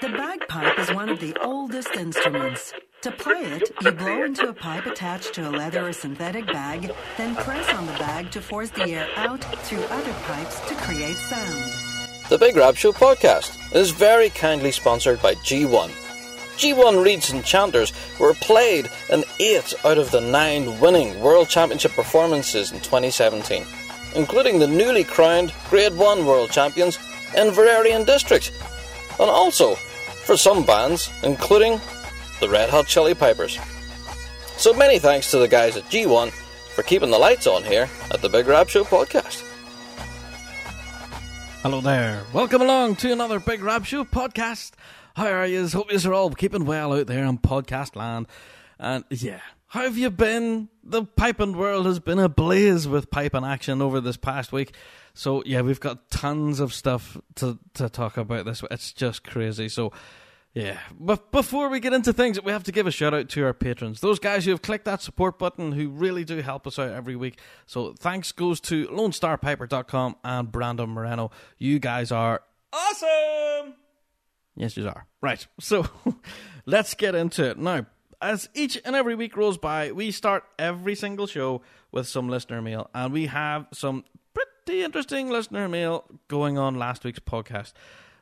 The bagpipe is one of the oldest instruments. To play it, you blow into a pipe attached to a leather or synthetic bag, then press on the bag to force the air out through other pipes to create sound. The Big Rab Show podcast is very kindly sponsored by G1. G1 Reeds and Chanters were played in eight out of the nine winning World Championship performances in 2017, including the newly crowned Grade 1 World Champions Inveraray and District, and also for some bands, including the Red Hot Chili Pipers. So many thanks to the guys at G1 for keeping the lights on here at the Big Rab Show podcast. Hello there. Welcome along to another Big Rab Show podcast. How are you? Hope you are all keeping well out there in podcast land. And yeah, how have you been? The piping world has been ablaze with piping action over this past week. So yeah, we've got tons of stuff to to talk about this. It's just crazy. So yeah, but before we get into things, we have to give a shout out to our patrons, those guys who have clicked that support button, who really do help us out every week. So thanks goes to LoneStarPiper.com and Brandon Moreno. You guys are awesome. Yes, you are. Right. So let's get into it now. As each and every week rolls by, we start every single show with some listener mail, and we have some pretty interesting listener mail going on last week's podcast.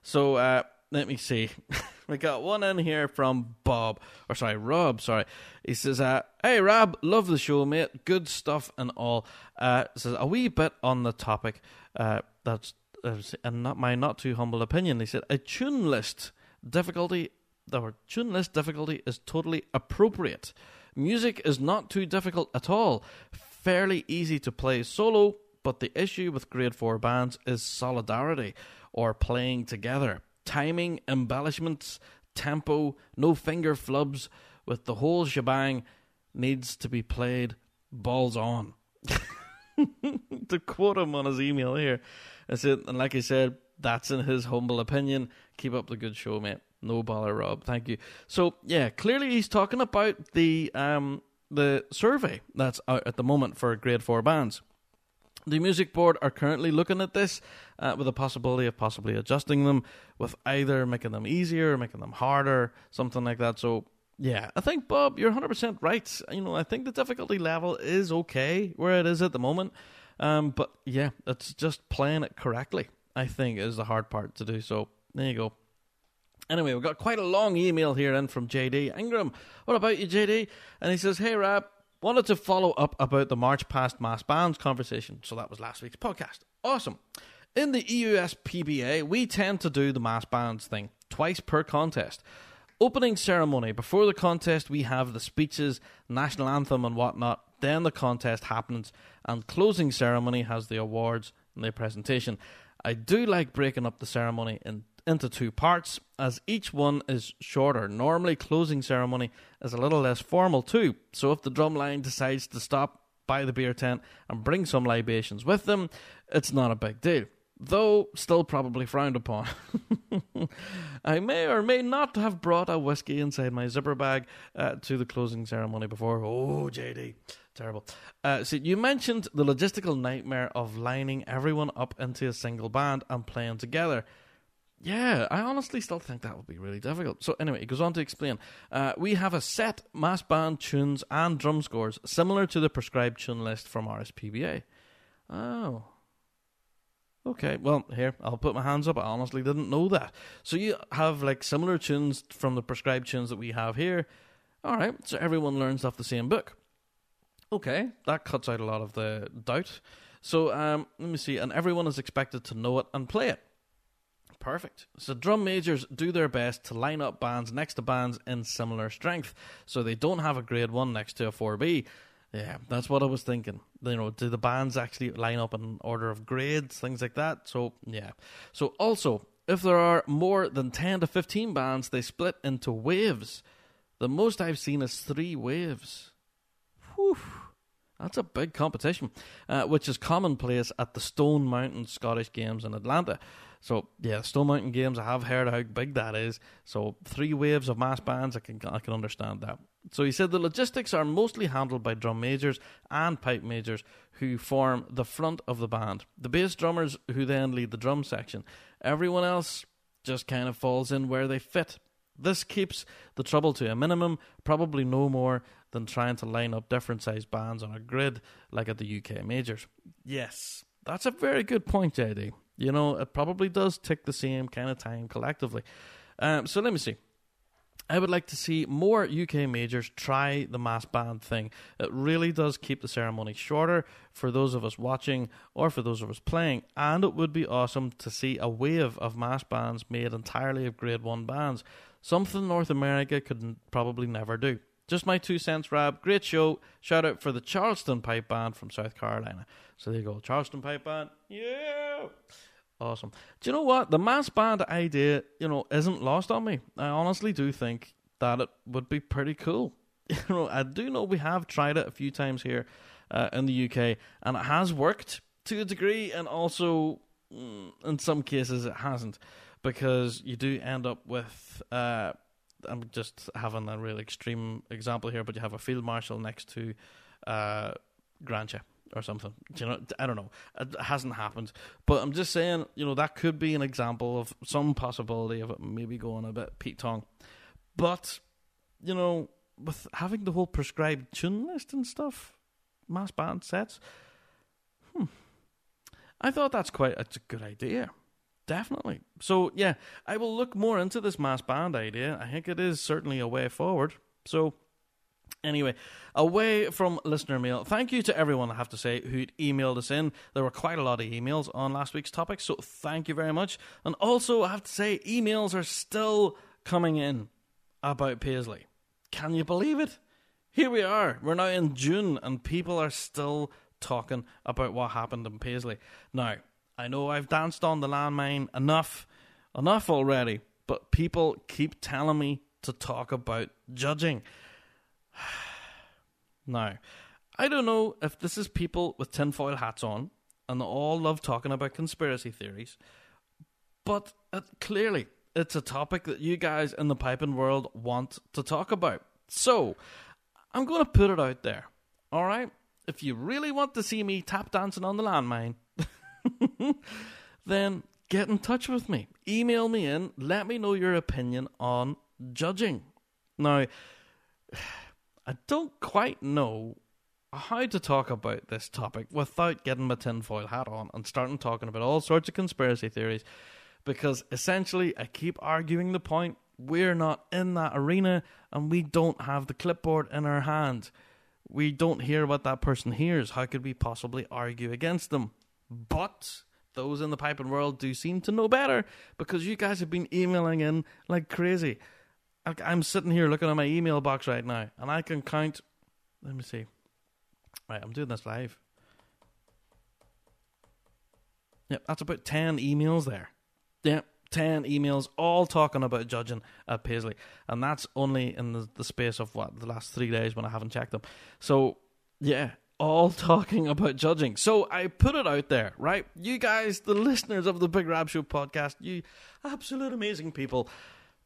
So uh, let me see. we got one in here from Bob, or sorry, Rob. Sorry, he says, uh, "Hey Rob, love the show, mate. Good stuff and all." Uh, says a wee bit on the topic. Uh, that's uh, and not my not too humble opinion. He said a tune list difficulty. The tune list difficulty is totally appropriate. Music is not too difficult at all. Fairly easy to play solo, but the issue with grade four bands is solidarity or playing together timing, embellishments, tempo, no finger flubs, with the whole shebang needs to be played balls on. to quote him on his email here, I said, and like I said, that's in his humble opinion. Keep up the good show, mate. No bother, Rob. Thank you. So yeah, clearly he's talking about the um the survey that's out at the moment for grade four bands. The music board are currently looking at this uh, with the possibility of possibly adjusting them with either making them easier, or making them harder, something like that. So, yeah, I think, Bob, you're 100% right. You know, I think the difficulty level is okay where it is at the moment. Um, but yeah, it's just playing it correctly, I think, is the hard part to do. So, there you go. Anyway, we've got quite a long email here in from JD Ingram. What about you, JD? And he says, Hey, Rab, wanted to follow up about the March past mass bands conversation. So that was last week's podcast. Awesome. In the EUSPBA, we tend to do the mass bands thing twice per contest. Opening ceremony. Before the contest, we have the speeches, national anthem, and whatnot. Then the contest happens, and closing ceremony has the awards and the presentation. I do like breaking up the ceremony in into two parts, as each one is shorter. Normally, closing ceremony is a little less formal too. So, if the drumline decides to stop by the beer tent and bring some libations with them, it's not a big deal. Though still probably frowned upon. I may or may not have brought a whiskey inside my zipper bag uh, to the closing ceremony before. Oh, JD terrible. Uh, so you mentioned the logistical nightmare of lining everyone up into a single band and playing together. Yeah, I honestly still think that would be really difficult. So anyway, he goes on to explain. Uh, we have a set mass band tunes and drum scores similar to the prescribed tune list from RSPBA. Oh. Okay, well, here, I'll put my hands up. I honestly didn't know that. So you have like similar tunes from the prescribed tunes that we have here. All right, so everyone learns off the same book. Okay, that cuts out a lot of the doubt. So um, let me see, and everyone is expected to know it and play it. Perfect. So drum majors do their best to line up bands next to bands in similar strength, so they don't have a grade one next to a four B. Yeah, that's what I was thinking. You know, do the bands actually line up in order of grades, things like that? So yeah. So also, if there are more than ten to fifteen bands, they split into waves. The most I've seen is three waves. Whew. That's a big competition, uh, which is commonplace at the Stone Mountain Scottish Games in Atlanta. So yeah, Stone Mountain Games. I have heard how big that is. So three waves of mass bands. I can I can understand that. So he said the logistics are mostly handled by drum majors and pipe majors who form the front of the band. The bass drummers who then lead the drum section. Everyone else just kind of falls in where they fit. This keeps the trouble to a minimum, probably no more than trying to line up different sized bands on a grid like at the UK majors. Yes, that's a very good point, JD. You know, it probably does take the same kind of time collectively. Um, so let me see. I would like to see more UK majors try the mass band thing. It really does keep the ceremony shorter for those of us watching or for those of us playing, and it would be awesome to see a wave of mass bands made entirely of Grade 1 bands, something North America could probably never do. Just my two cents, Rab. Great show. Shout out for the Charleston Pipe Band from South Carolina. So there you go, Charleston Pipe Band. Yeah. Awesome. Do you know what? The mass band idea, you know, isn't lost on me. I honestly do think that it would be pretty cool. You know, I do know we have tried it a few times here uh, in the UK, and it has worked to a degree, and also mm, in some cases it hasn't, because you do end up with. Uh, I'm just having a real extreme example here, but you have a field marshal next to uh, Gransha or something. You know, I don't know. It hasn't happened, but I'm just saying. You know, that could be an example of some possibility of it maybe going a bit Pete Tong. But you know, with having the whole prescribed tune list and stuff, mass band sets, hmm, I thought that's quite a good idea. Definitely. So yeah, I will look more into this mass band idea. I think it is certainly a way forward. So Anyway, away from listener mail, thank you to everyone, I have to say, who emailed us in. There were quite a lot of emails on last week's topic, so thank you very much. And also, I have to say, emails are still coming in about Paisley. Can you believe it? Here we are. We're now in June, and people are still talking about what happened in Paisley. Now, I know I've danced on the landmine enough, enough already, but people keep telling me to talk about judging. now, I don't know if this is people with tinfoil hats on and they all love talking about conspiracy theories, but it, clearly it's a topic that you guys in the piping world want to talk about. So, I'm going to put it out there. All right? If you really want to see me tap dancing on the landmine, then get in touch with me. Email me in. Let me know your opinion on judging. Now, I don't quite know how to talk about this topic without getting my tinfoil hat on and starting talking about all sorts of conspiracy theories because essentially I keep arguing the point we're not in that arena and we don't have the clipboard in our hand. We don't hear what that person hears. How could we possibly argue against them? But those in the piping world do seem to know better because you guys have been emailing in like crazy. I'm sitting here looking at my email box right now, and I can count. Let me see. Right, I'm doing this live. Yep, that's about 10 emails there. Yep, 10 emails, all talking about judging at Paisley. And that's only in the, the space of what, the last three days when I haven't checked them. So, yeah, all talking about judging. So I put it out there, right? You guys, the listeners of the Big Rab Show podcast, you absolute amazing people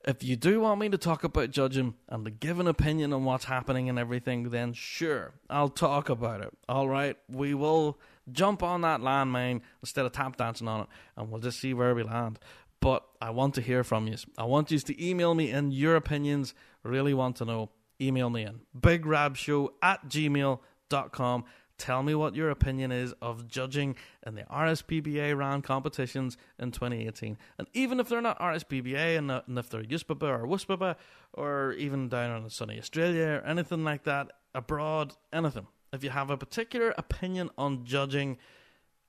if you do want me to talk about judging and to give an opinion on what's happening and everything, then sure, I'll talk about it. All right, we will jump on that landmine instead of tap dancing on it, and we'll just see where we land. But I want to hear from you. I want you to email me in your opinions. Really want to know. Email me in bigrabshow at gmail.com. Tell me what your opinion is of judging in the RSPBA round competitions in 2018. And even if they're not RSPBA, and, uh, and if they're USPBA or WUSPBA, or even down in sunny Australia or anything like that, abroad, anything. If you have a particular opinion on judging,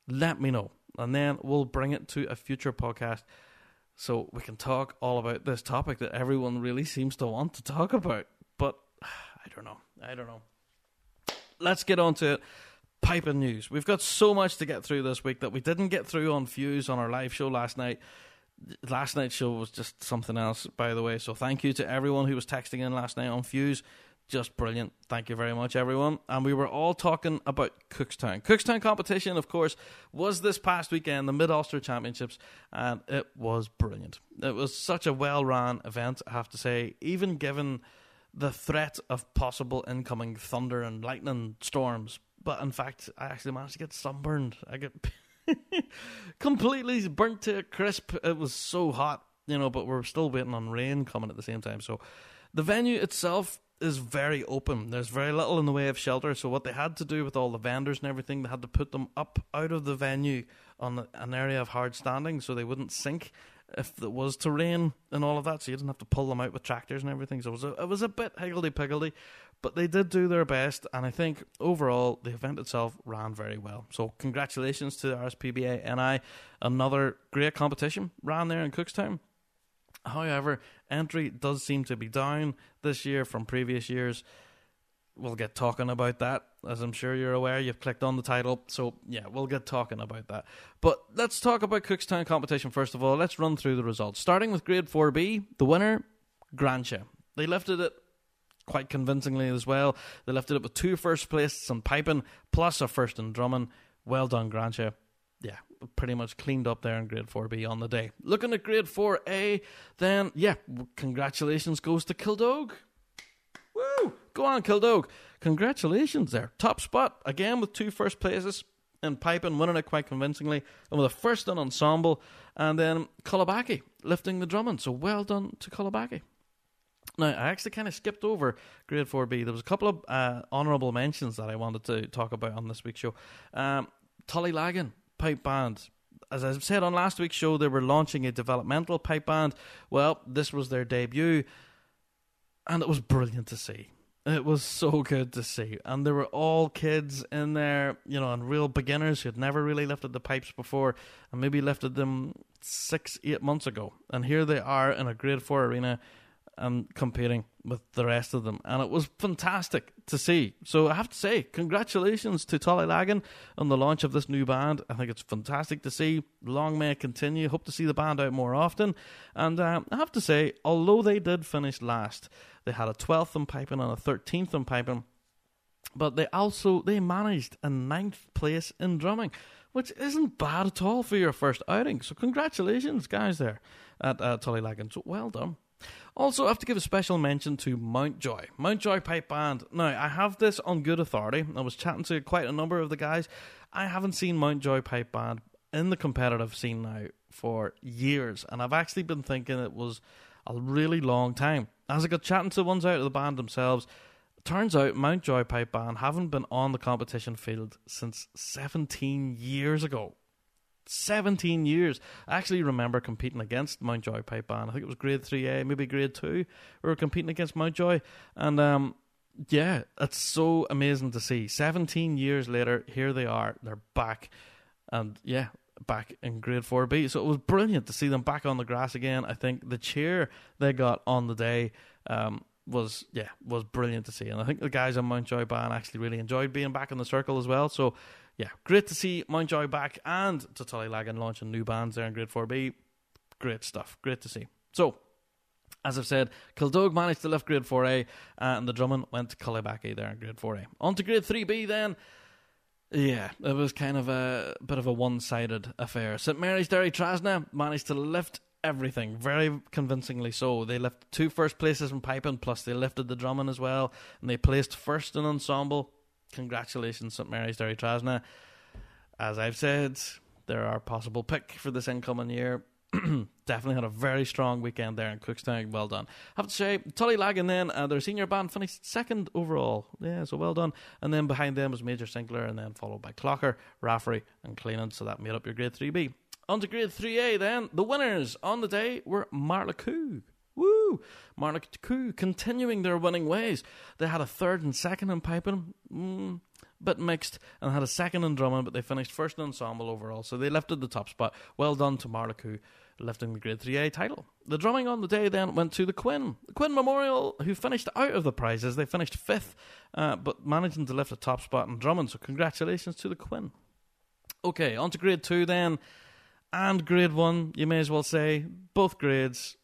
let me know. And then we'll bring it to a future podcast so we can talk all about this topic that everyone really seems to want to talk about. But I don't know. I don't know let's get on to it. Piping news. We've got so much to get through this week that we didn't get through on Fuse on our live show last night. Last night's show was just something else, by the way. So thank you to everyone who was texting in last night on Fuse. Just brilliant. Thank you very much, everyone. And we were all talking about Cookstown. Cookstown competition, of course, was this past weekend, the Mid Ulster Championships, and it was brilliant. It was such a well run event, I have to say, even given the threat of possible incoming thunder and lightning storms. But in fact, I actually managed to get sunburned. I get completely burnt to a crisp. It was so hot. you know, but we're still waiting on rain coming at the same time. So the venue itself is very open. There's very little in the way of shelter. So what they had to do with all the vendors and everything, they had to put them up out of the venue on an area of hard standing so they wouldn't sink if it was to rain and all of that. So you didn't have to pull them out with tractors and everything. So it was a, it was a bit higgledy piggledy, but they did do their best. And I think overall the event itself ran very well. So congratulations to the RSPBA NI. Another great competition ran there in Cookstown. However, entry does seem to be down this year from previous years. We'll get talking about that, as I'm sure you're aware. You've clicked on the title, so yeah, we'll get talking about that. But let's talk about Cookstown competition first of all. Let's run through the results. Starting with Grade 4B, the winner, Gransha. They lifted it quite convincingly as well. They lifted it with two first places in piping, plus a first in drumming. Well done, Gransha. Yeah, pretty much cleaned up there in grade 4B on the day. Looking at grade 4A, then, yeah, congratulations goes to Kildog. Go on, Kildog. Congratulations there. Top spot, again with two first places in piping, winning it quite convincingly, and with a first in ensemble, and then Cullybackey lifting the drumming. So well done to Cullybackey. Now, I actually kind of skipped over grade 4B. There was a couple of uh, honourable mentions that I wanted to talk about on this week's show. Um, Tullylagan pipe band. As I said on last week's show, they were launching a developmental pipe band. Well, this was their debut, and it was brilliant to see. It was so good to see. And there were all kids in there, you know, and real beginners who had never really lifted the pipes before and maybe lifted them six, eight months ago. And here they are in a grade four arena and competing with the rest of them. And it was fantastic to see. So I have to say, congratulations to Tullylagan on the launch of this new band. I think it's fantastic to see. Long may it continue. Hope to see the band out more often. And uh, I have to say, although they did finish last, they had a 12th in piping and a 13th in piping. But they also they managed a ninth place in drumming, which isn't bad at all for your first outing. So congratulations, guys, there at uh, Tullylagan. So well done. Also, I have to give a special mention to Mountjoy. Mountjoy Pipe Band. Now, I have this on good authority. I was chatting to quite a number of the guys. I haven't seen Mountjoy Pipe Band in the competitive scene now for years, and I've actually been thinking it was a really long time. As I got chatting to ones out of the band themselves, turns out Mountjoy Pipe Band haven't been on the competition field since 17 years ago. 17 years. I actually remember competing against Mountjoy Pipe Band. I think it was grade 3A, maybe grade 2. We were competing against Mountjoy. And um, yeah, it's so amazing to see. 17 years later, here they are. They're back. And yeah, back in grade 4B. So it was brilliant to see them back on the grass again. I think the cheer they got on the day um, was, yeah, was brilliant to see. And I think the guys on Mountjoy Band actually really enjoyed being back in the circle as well. So yeah, great to see Mountjoy back and to Tullylagan launching new bands there in Grade 4B. Great stuff. Great to see. So, as I've said, Kildog managed to lift Grade 4A, uh, and the Drummond went to Cullybackey there in Grade 4A. On to Grade 3B then. Yeah, it was kind of a bit of a one sided affair. St Mary's Derry Trasna managed to lift everything very convincingly so. They lifted two first places in piping, plus they lifted the drumming as well, and they placed first in ensemble congratulations, St Mary's Derry Trasna. As I've said, they're our possible pick for this incoming year. Definitely had a very strong weekend there in Cookstown. Well done. Have to say, Tullylagan then, uh, their senior band finished second overall. Yeah, so well done. And then behind them was Major Sinclair, and then followed by Clocker, Rafferty, and Cleanan. So that made up your grade 3B. On to grade 3A then. The winners on the day were Marla Marlacoo. Woo! Marlacoo continuing their winning ways. They had a third and second in piping, mm, bit mixed, and had a second in drumming, but they finished first in ensemble overall, so they lifted the top spot. Well done to Marlacoo, lifting the Grade 3A title. The drumming on the day then went to the Quinn. The Quinn Memorial, who finished out of the prizes. They finished fifth, uh, but managing to lift a top spot in drumming, so congratulations to the Quinn. Okay, on to Grade 2 then. And Grade 1, you may as well say, both grades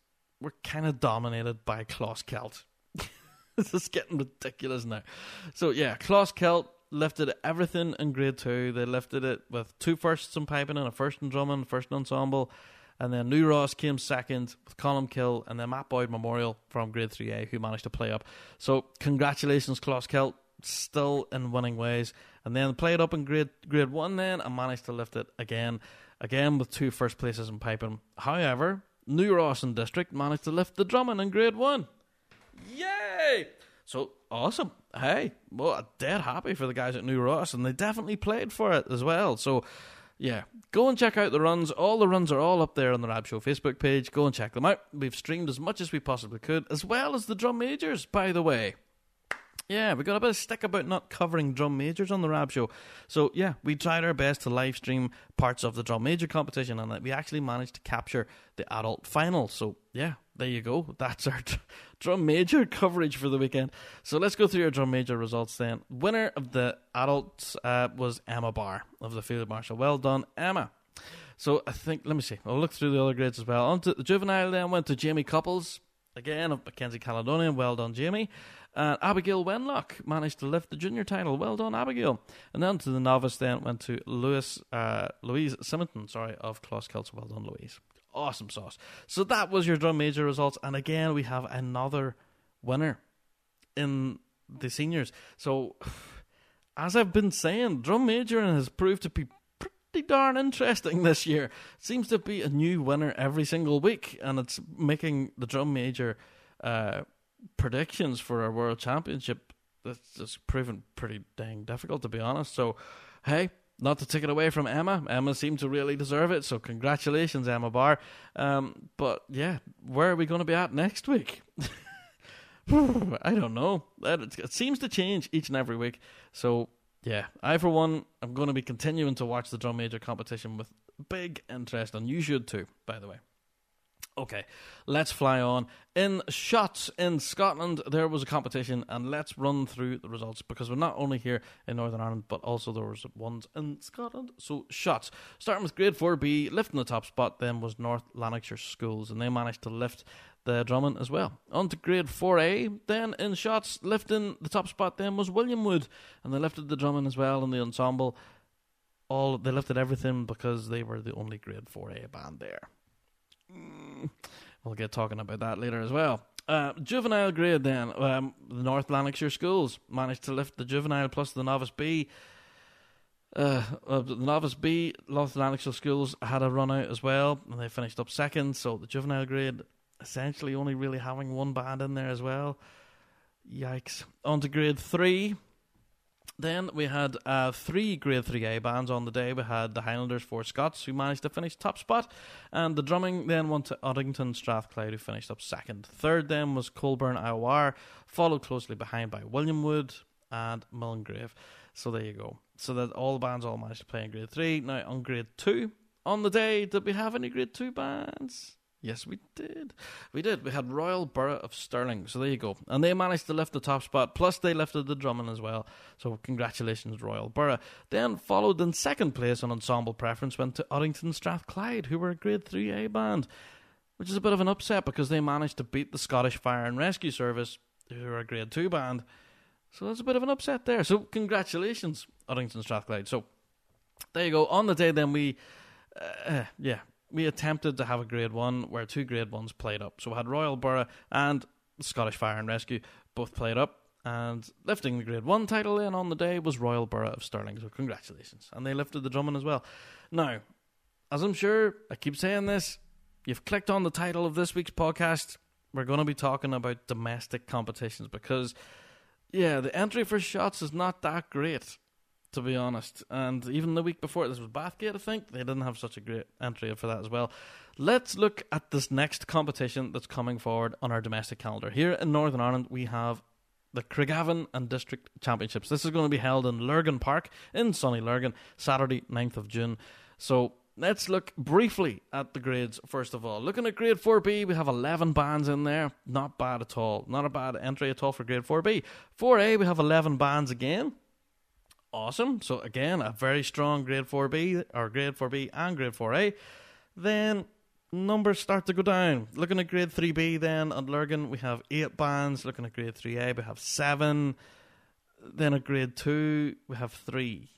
we're kind of dominated by Closkelt. this is getting ridiculous now. So yeah, Closkelt lifted everything in grade two. They lifted it with two firsts in piping and a first in drumming, first in ensemble. And then New Ross came second with Colmcille and then Matt Boyd Memorial from grade 3A who managed to play up. So congratulations, Closkelt, still in winning ways. And then played up in grade grade one then and managed to lift it again. Again with two first places in piping. However, New Ross and District managed to lift the drumming in Grade 1. Yay! So, awesome. Hey, well, I'm dead happy for the guys at New Ross, and they definitely played for it as well. So, yeah, go and check out the runs. All the runs are all up there on the Rab Show Facebook page. Go and check them out. We've streamed as much as we possibly could, as well as the drum majors, by the way. Yeah, we got a bit of stick about not covering drum majors on the Rab Show. So, yeah, we tried our best to live stream parts of the drum major competition, and we actually managed to capture the adult final. So, yeah, there you go. That's our drum major coverage for the weekend. So, let's go through our drum major results then. Winner of the adults uh, was Emma Barr of the Field Marshal. Well done, Emma. So, I think, let me see. I'll look through the other grades as well. On to the juvenile then went to Jamie Couples. Again, of Mackenzie Caledonian. Well done, Jamie. And Abigail Wenlock managed to lift the junior title. Well done, Abigail. And then to the novice, then went to Lewis, uh, Louise Simonton, sorry, of Closkelts. Well done, Louise. Awesome sauce. So that was your drum major results. And again, we have another winner in the seniors. So, as I've been saying, drum majoring has proved to be pretty darn interesting this year. Seems to be a new winner every single week, and it's making the drum major uh, predictions for our world championship. That's just proven pretty dang difficult, to be honest. So, hey, not to take it away from Emma. Emma seemed to really deserve it. So, congratulations, Emma Barr. Um, but yeah, where are we going to be at next week? I don't know. That it seems to change each and every week. So, yeah, I for one, I'm going to be continuing to watch the drum major competition with big interest, and you should too, by the way. Okay, let's fly on. In Shotts in Scotland, there was a competition, and let's run through the results because we're not only here in Northern Ireland, but also there was ones in Scotland. So Shotts, starting with Grade Four B, lifting the top spot. Then was North Lanarkshire Schools, and they managed to lift the drumming as well. On to Grade Four A. Then in Shotts, lifting the top spot. Then was William Wood, and they lifted the drumming as well in the ensemble. All they lifted everything because they were the only Grade Four A band there. Mm, we'll get talking about that later as well. Uh, juvenile grade then. Um, the North Lanarkshire schools managed to lift the juvenile plus the novice B. Uh, uh, the novice B, North Lanarkshire schools had a run out as well, and they finished up second. So the juvenile grade essentially only really having one band in there as well. Yikes. On to grade three. Then we had uh, three Grade 3A bands on the day. We had the Highlanders Four Scots, who managed to finish top spot, and the drumming then went to Uddingston Strathclyde, who finished up second. Third then was Coalburn IOR, followed closely behind by William Wood and Mullingrave. So there you go. So that all the bands all managed to play in Grade 3. Now on Grade 2, on the day, did we have any Grade 2 bands? Yes, we did. We did. We had Royal Borough of Stirling. So there you go. And they managed to lift the top spot. Plus, they lifted the drumming as well. So congratulations, Royal Borough. Then followed in second place on ensemble preference went to Uddingston Strathclyde, who were a Grade 3A band, which is a bit of an upset because they managed to beat the Scottish Fire and Rescue Service, who are a Grade 2 band. So that's a bit of an upset there. So congratulations, Uddingston Strathclyde. So there you go. On the day, then we, uh, yeah, we attempted to have a grade one where two grade ones played up. So we had Royal Borough and Scottish Fire and Rescue both played up. And lifting the grade one title in on the day was Royal Borough of Stirling. So congratulations. And they lifted the Drummond as well. Now, as I'm sure I keep saying this, you've clicked on the title of this week's podcast. We're going to be talking about domestic competitions because, yeah, the entry for Shotts is not that great to be honest. And even the week before, this was Bathgate, I think, they didn't have such a great entry for that as well. Let's look at this next competition that's coming forward on our domestic calendar. Here in Northern Ireland, we have the Craigavon and District Championships. This is going to be held in Lurgan Park in sunny Lurgan, Saturday, 9th of June. So let's look briefly at the grades first of all. Looking at grade 4B, we have 11 bands in there. Not bad at all. Not a bad entry at all for grade 4B. 4A, we have 11 bands again awesome. So again, a very strong grade 4B or grade 4B and grade 4A. Then numbers start to go down. Looking at grade 3B then at Lurgan, we have 8 bands. Looking at grade 3A, we have 7. Then at grade 2, we have 3.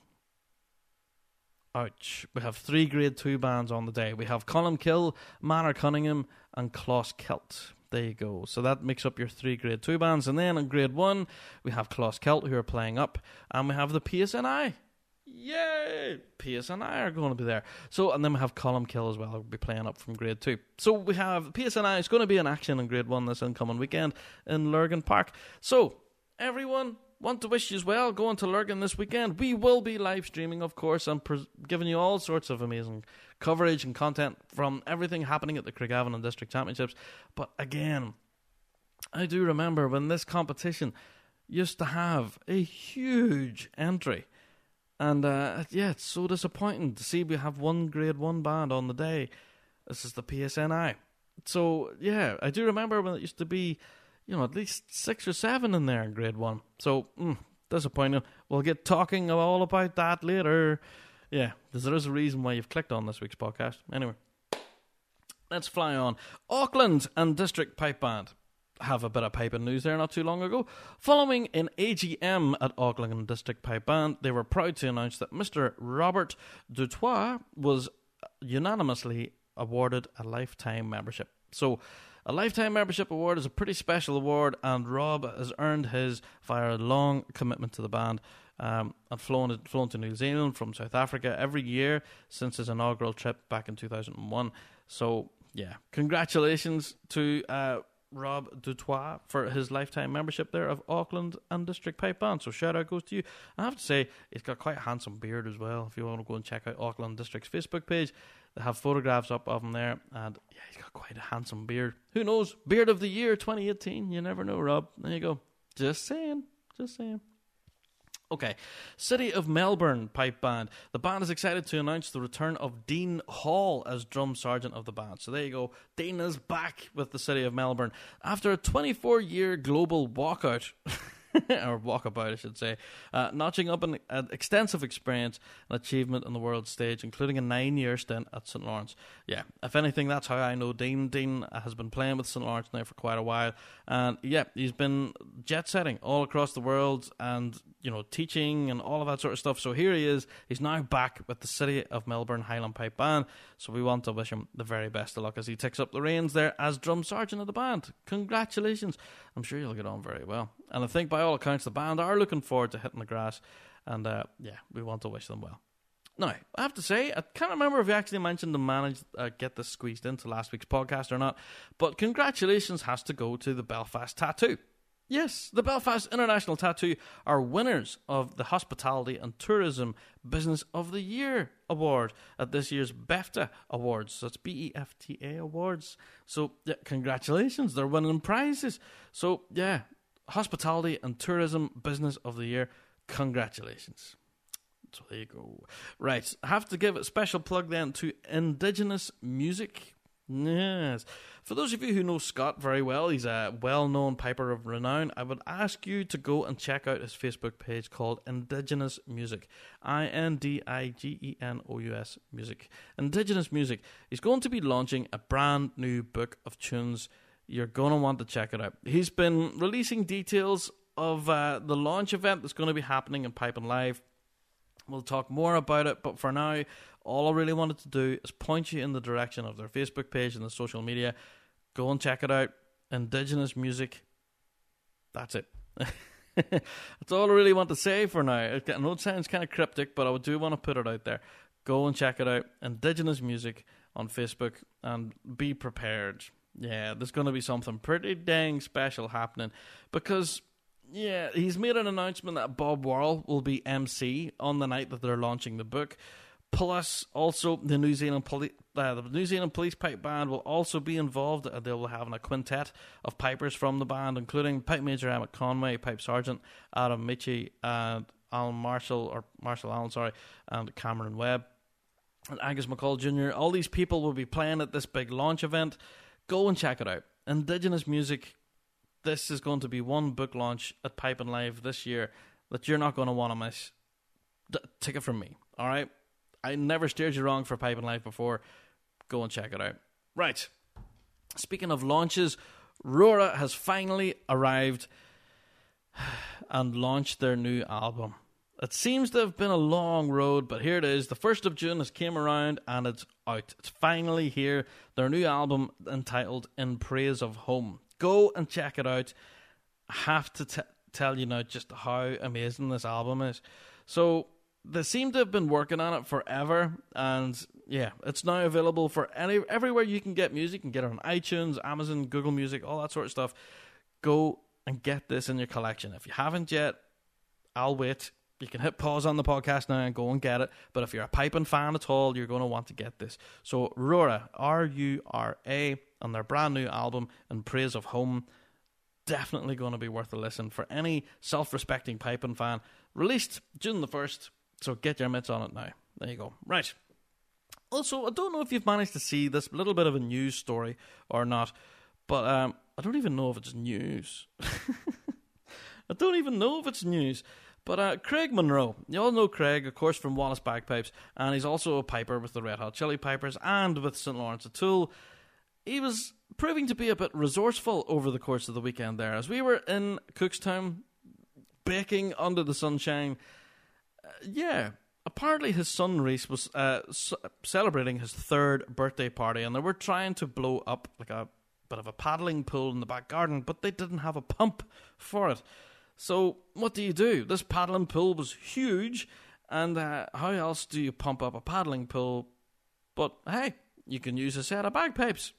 Ouch. We have three grade 2 bands on the day. We have Colmcille, Manor Cunningham, and Closkelts. There you go. So that makes up your three grade two bands. And then in grade one, we have Closkelt who are playing up, and we have the PSNI Yay! PSNI are going to be there. So, and then we have Colmcille as well. We'll be playing up from grade two. So we have PSNI is going to be in action in grade one this incoming weekend in Lurgan Park. So, everyone, want to wish you as well going to Lurgan this weekend. We will be live streaming, of course, and pres giving you all sorts of amazing coverage and content from everything happening at the Craigavon and District Championships. But again, I do remember when this competition used to have a huge entry. And uh, yeah, it's so disappointing to see we have one grade one band on the day. This is the PSNI. So yeah, I do remember when it used to be, you know, at least six or seven in there in grade one. So mm, disappointing. We'll get talking all about that later. Yeah, there is a reason why you've clicked on this week's podcast. Anyway, let's fly on. Auckland and District Pipe Band have a bit of piping news there not too long ago. Following an AGM at Auckland and District Pipe Band, they were proud to announce that Mr. Robert Dutoit was unanimously awarded a lifetime membership. So, a lifetime membership award is a pretty special award, and Rob has earned his via a long commitment to the band. Um, and flown flown to New Zealand from South Africa every year since his inaugural trip back in 2001. So yeah, congratulations to uh, Rob Dutoit for his lifetime membership there of Auckland and District Pipe Band. So shout out goes to you. I have to say, he's got quite a handsome beard as well. If you want to go and check out Auckland District's Facebook page, they have photographs up of him there, and yeah, he's got quite a handsome beard. Who knows? Beard of the year 2018. You never know, Rob. There you go. Just saying. Just saying. Okay, City of Melbourne Pipe Band. The band is excited to announce the return of Dean Hall as drum sergeant of the band. So there you go. Dean is back with the City of Melbourne after a 24 year global walkout. or walkabout, I should say, uh, notching up an, an, extensive experience and achievement on the world stage, including a nine-year stint at St Lawrence. Yeah, if anything, that's how I know Dean. Dean has been playing with St Lawrence now for quite a while, and yeah, he's been jet setting all across the world, and you know, teaching and all of that sort of stuff. So here he is. He's now back with the City of Melbourne Highland Pipe Band. So we want to wish him the very best of luck as he takes up the reins there as drum sergeant of the band. Congratulations. I'm sure you'll get on very well. And I think by all accounts, the band are looking forward to hitting the grass. And uh, yeah, we want to wish them well. Now, I have to say, I can't remember if we actually mentioned to manage uh, get this squeezed into last week's podcast or not, but congratulations has to go to the Belfast Tattoo. Yes, the Belfast International Tattoo are winners of the Hospitality and Tourism Business of the Year award at this year's BEFTA Awards. So it's B E F T A Awards. So, yeah, congratulations, they're winning prizes. So, yeah, Hospitality and Tourism Business of the Year, congratulations. So there you go. Right, I have to give a special plug then to Indigenous Music Yes. For those of you who know Scott very well, he's a well known piper of renown. I would ask you to go and check out his Facebook page called Indigenous Music. I N D I G E N O U S Music. Indigenous Music. He's going to be launching a brand new book of tunes. You're going to want to check it out. He's been releasing details of uh, the launch event that's going to be happening in Piping Live. We'll talk more about it, but for now, all I really wanted to do is point you in the direction of their Facebook page and the social media. Go and check it out. Indigenous music. That's it. That's all I really want to say for now. I know it sounds kind of cryptic, but I do want to put it out there. Go and check it out. Indigenous music on Facebook and be prepared. Yeah, there's going to be something pretty dang special happening because yeah, he's made an announcement that Bob Worrall will be MC on the night that they're launching the book. Plus, also the New Zealand Police, uh, the New Zealand Police Pipe Band will also be involved. Uh, they will have a quintet of pipers from the band, including Pipe Major Emmett Conway, Pipe Sergeant Adam Michie, and Alan Marshall or Marshall Allen, sorry, and Cameron Webb, and Angus McCall Jr. All these people will be playing at this big launch event. Go and check it out. Indigenous music. This is going to be one book launch at Piping Live this year that you're not going to want to miss. D- take it from me. All right. I never steered you wrong for Piping Live before. Go and check it out. Right. Speaking of launches, Rura has finally arrived and launched their new album. It seems to have been a long road, but here it is. The 1st of June has came around and it's out. It's finally here. Their new album entitled In Praise of Home. Go and check it out. I have to t- tell you now just how amazing this album is. So, they seem to have been working on it forever, and yeah, it's now available for any everywhere you can get music. You can get it on iTunes, Amazon, Google Music, all that sort of stuff. Go and get this in your collection. If you haven't yet, I'll wait. You can hit pause on the podcast now and go and get it. But if you're a piping fan at all, you're going to want to get this. So Rura, R U R A, on their brand new album "In Praise of Home." Definitely going to be worth a listen for any self-respecting piping fan. Released June the first, so get your mitts on it now. There you go. Right. Also, I don't know if you've managed to see this little bit of a news story or not, but um, I don't even know if it's news. I don't even know if it's news. But uh, Craig Munro, you all know Craig, of course, from Wallace Bagpipes, and he's also a piper with the Red Hot Chili Pipers and with St. Lawrence O'Toole. He was proving to be a bit resourceful over the course of the weekend there. As we were in Cookstown, baking under the sunshine, uh, yeah, apparently his son Reese was uh, c- celebrating his third birthday party, and they were trying to blow up like a bit of a paddling pool in the back garden, but they didn't have a pump for it. So what do you do? This paddling pool was huge, and uh, how else do you pump up a paddling pool? But hey, you can use a set of bagpipes.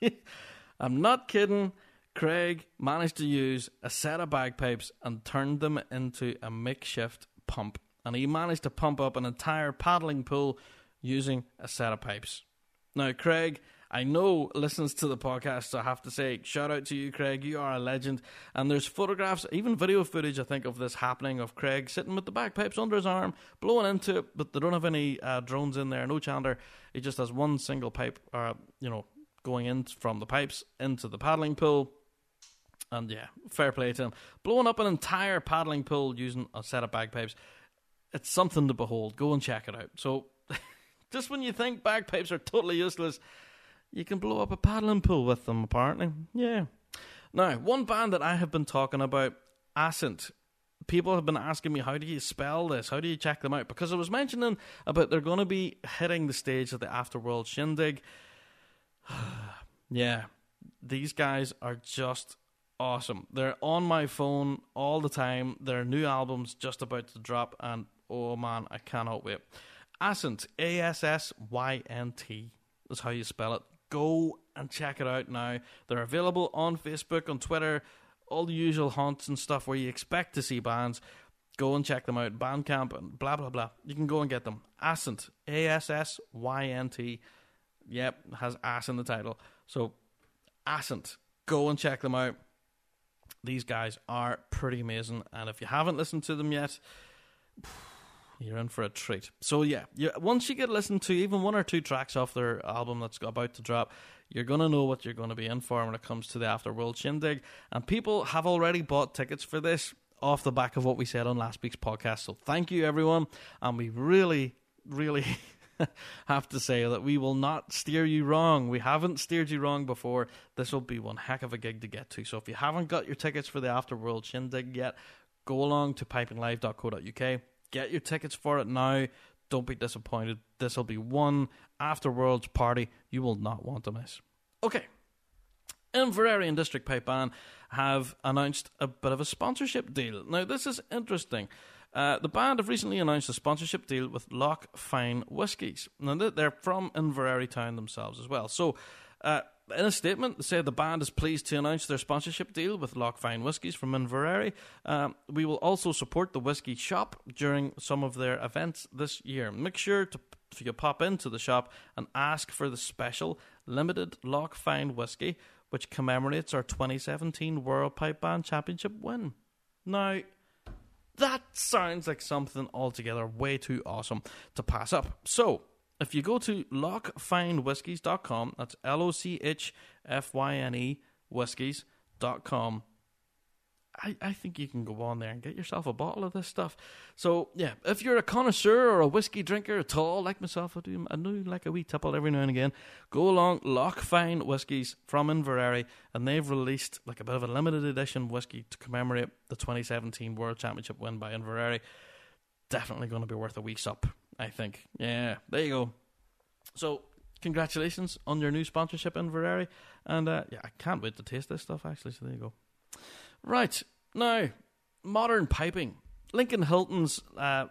I'm not kidding. Craig managed to use a set of bagpipes and turned them into a makeshift pump. And he managed to pump up an entire paddling pool using a set of pipes. Now, Craig, I know listens to the podcast, so I have to say, shout out to you, Craig. You are a legend. And there's photographs, even video footage, I think, of this happening of Craig sitting with the bagpipes under his arm, blowing into it, but they don't have any uh, drones in there, no chanter. He just has one single pipe, uh, you know, going in from the pipes into the paddling pool. And yeah, fair play to him. Blowing up an entire paddling pool using a set of bagpipes. It's something to behold. Go and check it out. So, just when you think bagpipes are totally useless, you can blow up a paddling pool with them, apparently. Yeah. Now, one band that I have been talking about, Assynt. People have been asking me, how do you spell this? How do you check them out? Because I was mentioning about they're going to be hitting the stage of the Afterworld Shindig. yeah, these guys are just awesome. They're on my phone all the time. Their new album's just about to drop, and oh man, I cannot wait. Assynt, A S S Y N T, is how you spell it. Go and check it out now. They're available on Facebook, on Twitter, all the usual haunts and stuff where you expect to see bands. Go and check them out. Bandcamp and blah blah blah. You can go and get them. Assynt, A S S Y N T. Yep, has ass in the title. So, Assynt, go and check them out. These guys are pretty amazing, and if you haven't listened to them yet, you're in for a treat. So yeah, you, once you get listened to even one or two tracks off their album that's about to drop, you're gonna know what you're gonna be in for when it comes to the Afterworld Shindig. And people have already bought tickets for this off the back of what we said on last week's podcast. So thank you everyone, and we really, really. have to say that we will not steer you wrong. We haven't steered you wrong before. This will be one heck of a gig to get to. So if you haven't got your tickets for the Afterworld Shindig yet, go along to pipinglive.co.uk Get your tickets for it now. Don't be disappointed. This will be one afterworlds party you will not want to miss. Okay. Inverary and District Pipe Band have announced a bit of a sponsorship deal. Now, this is interesting. Uh, the band have recently announced a sponsorship deal with Loch Fyne Whiskies. Now, they're from Inverary Town themselves as well. So, uh, in a statement, they say the band is pleased to announce their sponsorship deal with Loch Fyne Whiskies from Inverary. Um, we will also support the whiskey shop during some of their events this year. Make sure to if you pop into the shop and ask for the special limited Loch Fyne whiskey, which commemorates our 2017 World Pipe Band Championship win. Now, that sounds like something altogether way too awesome to pass up. So, if you go to lochfynewhiskies.com, that's L O C H F Y N E whiskies.com, I, I think you can go on there and get yourself a bottle of this stuff. So, yeah, if you're a connoisseur or a whiskey drinker at all, like myself, I do, I do like a wee tipple every now and again, go along Loch Fyne Whiskies from Inverary, and they've released like a bit of a limited edition whiskey to commemorate the 2017 World Championship win by Inverary. Definitely going to be worth a wee sup. I think. Yeah, there you go. So, congratulations on your new sponsorship in Inverary. And uh, yeah, I can't wait to taste this stuff actually. So, there you go. Right. Now, modern piping. Lincoln Hilton's uh,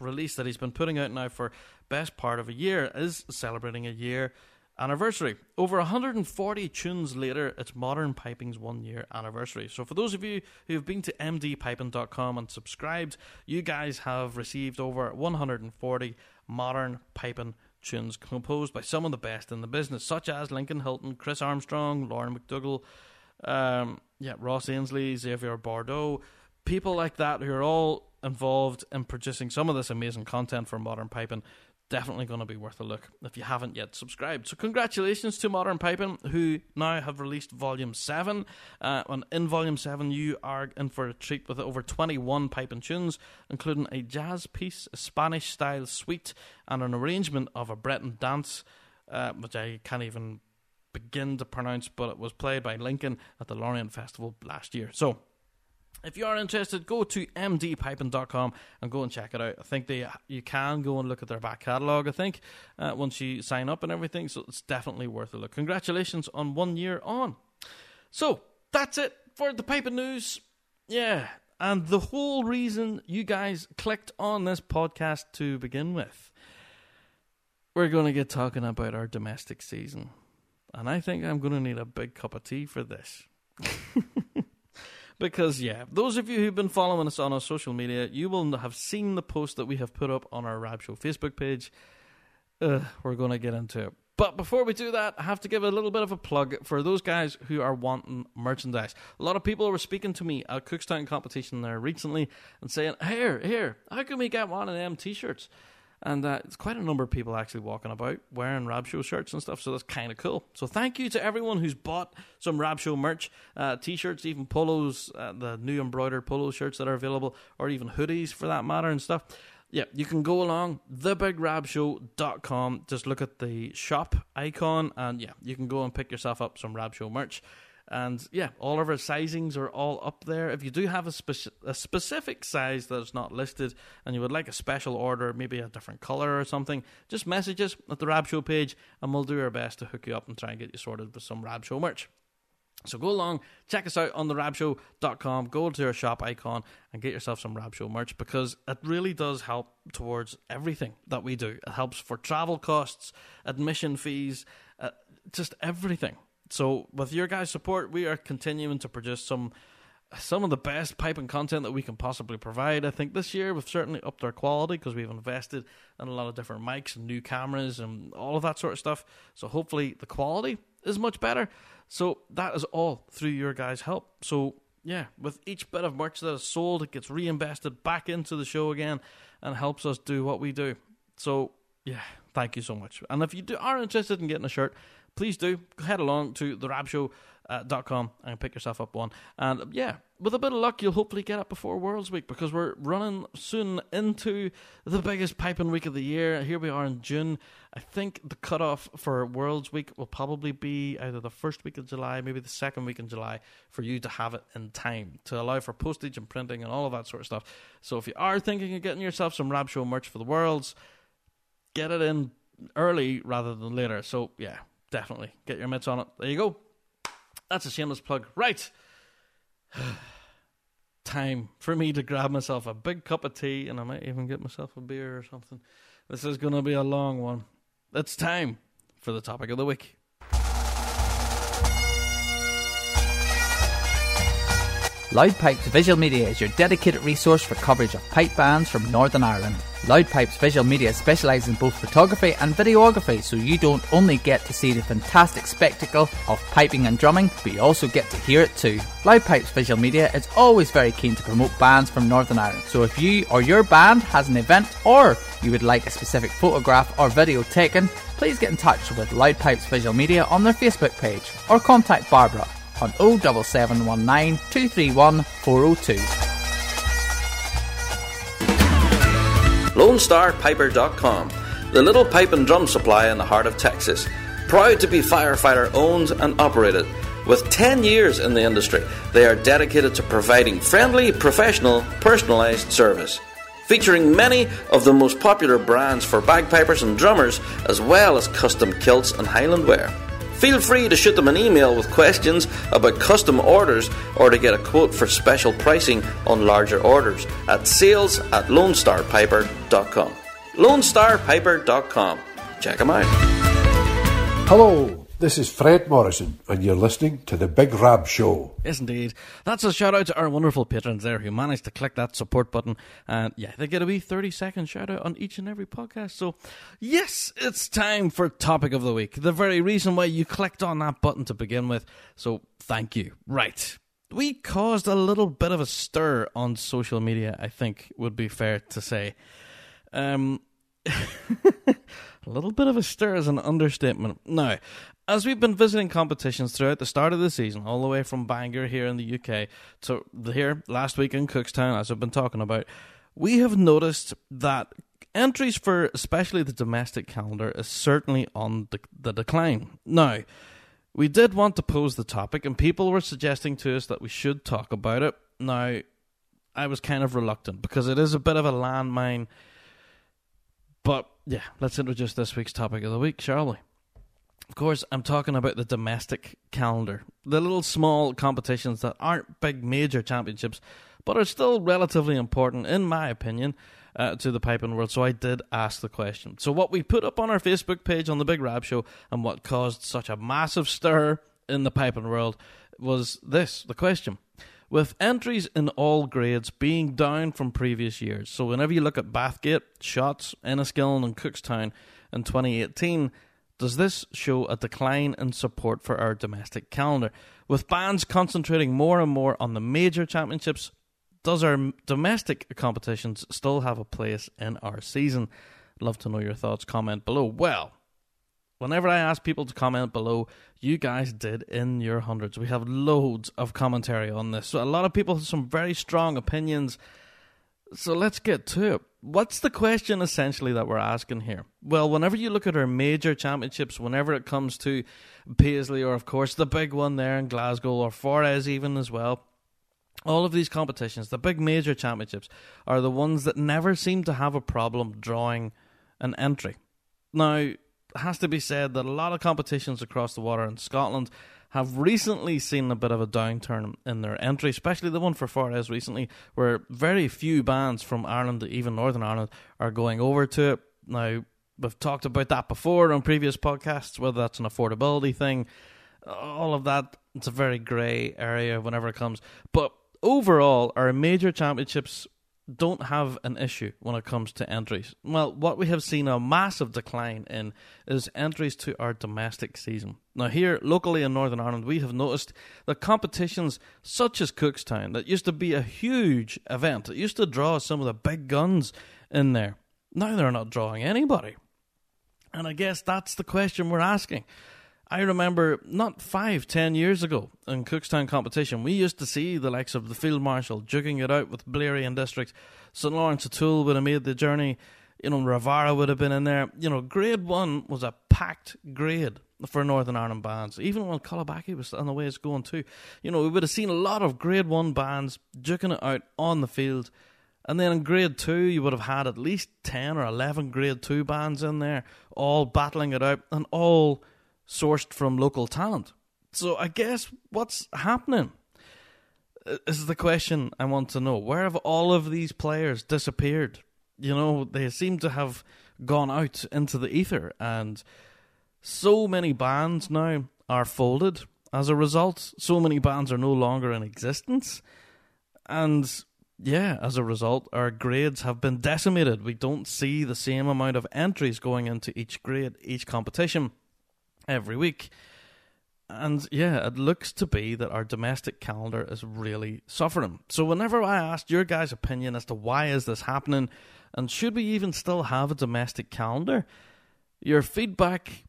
release that he's been putting out now for best part of a year is celebrating a year anniversary. Over 140 tunes later, it's Modern Piping's one year anniversary. So, for those of you who have been to mdpiping.com and subscribed, you guys have received over 140 Modern Piping tunes composed by some of the best in the business, such as Lincoln Hilton, Chris Armstrong, Lorne MacDougall, um, yeah, Ross Ainslie, Xavier Boderiou, people like that who are all involved in producing some of this amazing content for Modern Piping definitely going to be worth a look if you haven't yet subscribed. So, congratulations to Modern Piping, who now have released Volume 7. Uh, and in Volume 7, you are in for a treat with over 21 piping tunes, including a jazz piece, a Spanish style suite, and an arrangement of a Breton dance, uh, which I can't even begin to pronounce, but it was played by Lincoln at the Lorient Festival last year. So, if you are interested, go to mdpiping.com and go and check it out. I think they you can go and look at their back catalogue, I think, uh, once you sign up and everything. So it's definitely worth a look. Congratulations on one year on. So that's it for the piping news. Yeah. And the whole reason you guys clicked on this podcast to begin with, we're going to get talking about our domestic season. And I think I'm going to need a big cup of tea for this. Because, yeah, those of you who've been following us on our social media, you will have seen the post that we have put up on our Rab Show Facebook page. Uh, we're going to get into it. But before we do that, I have to give a little bit of a plug for those guys who are wanting merchandise. A lot of people were speaking to me at Cookstown competition there recently and saying, Here, here, how can we get one of them t shirts? And uh, it's quite a number of people actually walking about wearing Rab Show shirts and stuff, so that's kind of cool. So thank you to everyone who's bought some Rab Show merch, uh, t-shirts, even polos, uh, the new embroidered polo shirts that are available, or even hoodies for that matter and stuff. Yeah, you can go along thebigrabshow.com. Just look at the shop icon, and yeah, you can go and pick yourself up some Rab Show merch. And yeah, all of our sizings are all up there. If you do have a, speci- a specific size that's not listed and you would like a special order, maybe a different color or something, just message us at the Rab Show page and we'll do our best to hook you up and try and get you sorted with some Rab Show merch. So go along, check us out on the rabshow.com, go to our shop icon and get yourself some Rab Show merch because it really does help towards everything that we do. It helps for travel costs, admission fees, uh, just everything. So with your guys' support, we are continuing to produce some some of the best piping content that we can possibly provide. I think this year we've certainly upped our quality because we've invested in a lot of different mics and new cameras and all of that sort of stuff. So hopefully the quality is much better. So that is all through your guys' help. So yeah, with each bit of merch that is sold, it gets reinvested back into the show again and helps us do what we do. So yeah, thank you so much. And if you do, are interested in getting a shirt, please do head along to therabshow.com and pick yourself up one. And yeah, with a bit of luck, you'll hopefully get it before Worlds Week because we're running soon into the biggest piping week of the year. Here we are in June. I think the cutoff for Worlds Week will probably be either the first week of July, maybe the second week in July, for you to have it in time to allow for postage and printing and all of that sort of stuff. So if you are thinking of getting yourself some Rab Show merch for the Worlds, get it in early rather than later. So yeah, definitely get your mitts on it. There you go. That's a shameless plug. Right. Time for me to grab myself a big cup of tea and I might even get myself a beer or something. This is going to be a long one. It's time for the topic of the week. Loudpipes Visual Media is your dedicated resource for coverage of pipe bands from Northern Ireland. Loudpipes Visual Media specialise in both photography and videography, so you don't only get to see the fantastic spectacle of piping and drumming, but you also get to hear it too. Loudpipes Visual Media is always very keen to promote bands from Northern Ireland, so if you or your band has an event or you would like a specific photograph or video taken, please get in touch with Loudpipes Visual Media on their Facebook page or contact Barbara on 07719 231 402. LoneStarPiper.com, the little pipe and drum supply in the heart of Texas. Proud to be firefighter owned and operated. With 10 years in the industry, they are dedicated to providing friendly, professional, personalized service. Featuring many of the most popular brands for bagpipers and drummers, as well as custom kilts and Highland wear. Feel free to shoot them an email with questions about custom orders or to get a quote for special pricing on larger orders at sales at lonestarpiper.com. lonestarpiper.com. Check them out. Hello, this is Fred Morrison, and you're listening to The Big Rab Show. Yes, indeed. That's a shout out to our wonderful patrons there who managed to click that support button. And yeah, they get a wee 30 second shout out on each and every podcast. So, yes, it's time for Topic of the Week. The very reason why you clicked on that button to begin with. So, thank you. Right. We caused a little bit of a stir on social media, I think would be fair to say. Um, a little bit of a stir is an understatement. Now, as we've been visiting competitions throughout the start of the season, all the way from Bangor here in the UK to here last week in Cookstown, as I've been talking about, we have noticed that entries for especially the domestic calendar is certainly on the, the decline. Now, we did want to pose the topic, and people were suggesting to us that we should talk about it. Now, I was kind of reluctant because it is a bit of a landmine. But yeah, let's introduce this week's topic of the week, shall we? Of course, I'm talking about the domestic calendar. The little small competitions that aren't big major championships, but are still relatively important, in my opinion, uh, to the piping world. So I did ask the question. So, what we put up on our Facebook page on the Big Rab Show and what caused such a massive stir in the piping world was this the question. With entries in all grades being down from previous years, so whenever you look at Bathgate, Shotts, Enniskillen, and Cookstown in 2018, does this show a decline in support for our domestic calendar? With bands concentrating more and more on the major championships, does our domestic competitions still have a place in our season? Love to know your thoughts. Comment below. Well, whenever I ask people to comment below, you guys did in your hundreds. We have loads of commentary on this. So a lot of people have some very strong opinions. So let's get to it what's the question essentially that we're asking here? Well, whenever you look at our major championships, whenever it comes to Paisley or, of course, the big one there in Glasgow or Forres even as well, all of these competitions, the big major championships, are the ones that never seem to have a problem drawing an entry. Now, it has to be said that a lot of competitions across the water in Scotland have recently seen a bit of a downturn in their entry, especially the one for Forres recently, where very few bands from Ireland, even Northern Ireland, are going over to it. Now, we've talked about that before on previous podcasts, whether that's an affordability thing, all of that. It's a very grey area whenever it comes. But overall, our major championships don't have an issue when it comes to entries. Well, what we have seen a massive decline in is entries to our domestic season. Now, here locally in Northern Ireland, we have noticed that competitions such as Cookstown, that used to be a huge event, it used to draw some of the big guns in there. Now they're not drawing anybody. And I guess that's the question we're asking. I remember not five, ten years ago in Cookstown competition, we used to see the likes of the Field Marshal jugging it out with Inveraray and District. St Laurence O'Toole would have made the journey. You know, Ravara would have been in there. You know, grade one was a packed grade for Northern Ireland bands. Even when Cullybackey was on the way it's going too. You know, we would have seen a lot of grade one bands jugging it out on the field. And then in grade two, you would have had at least 10 or 11 grade two bands in there, all battling it out and all sourced from local talent. So I guess what's happening uh, is the question I want to know. Where have all of these players disappeared? You know, they seem to have gone out into the ether, and so many bands now are folded as a result. So many bands are no longer in existence. And yeah, as a result, our grades have been decimated. We don't see the same amount of entries going into each grade, each competition every week. And yeah, it looks to be that our domestic calendar is really suffering. So whenever I asked your guys' opinion as to why is this happening and should we even still have a domestic calendar, your feedback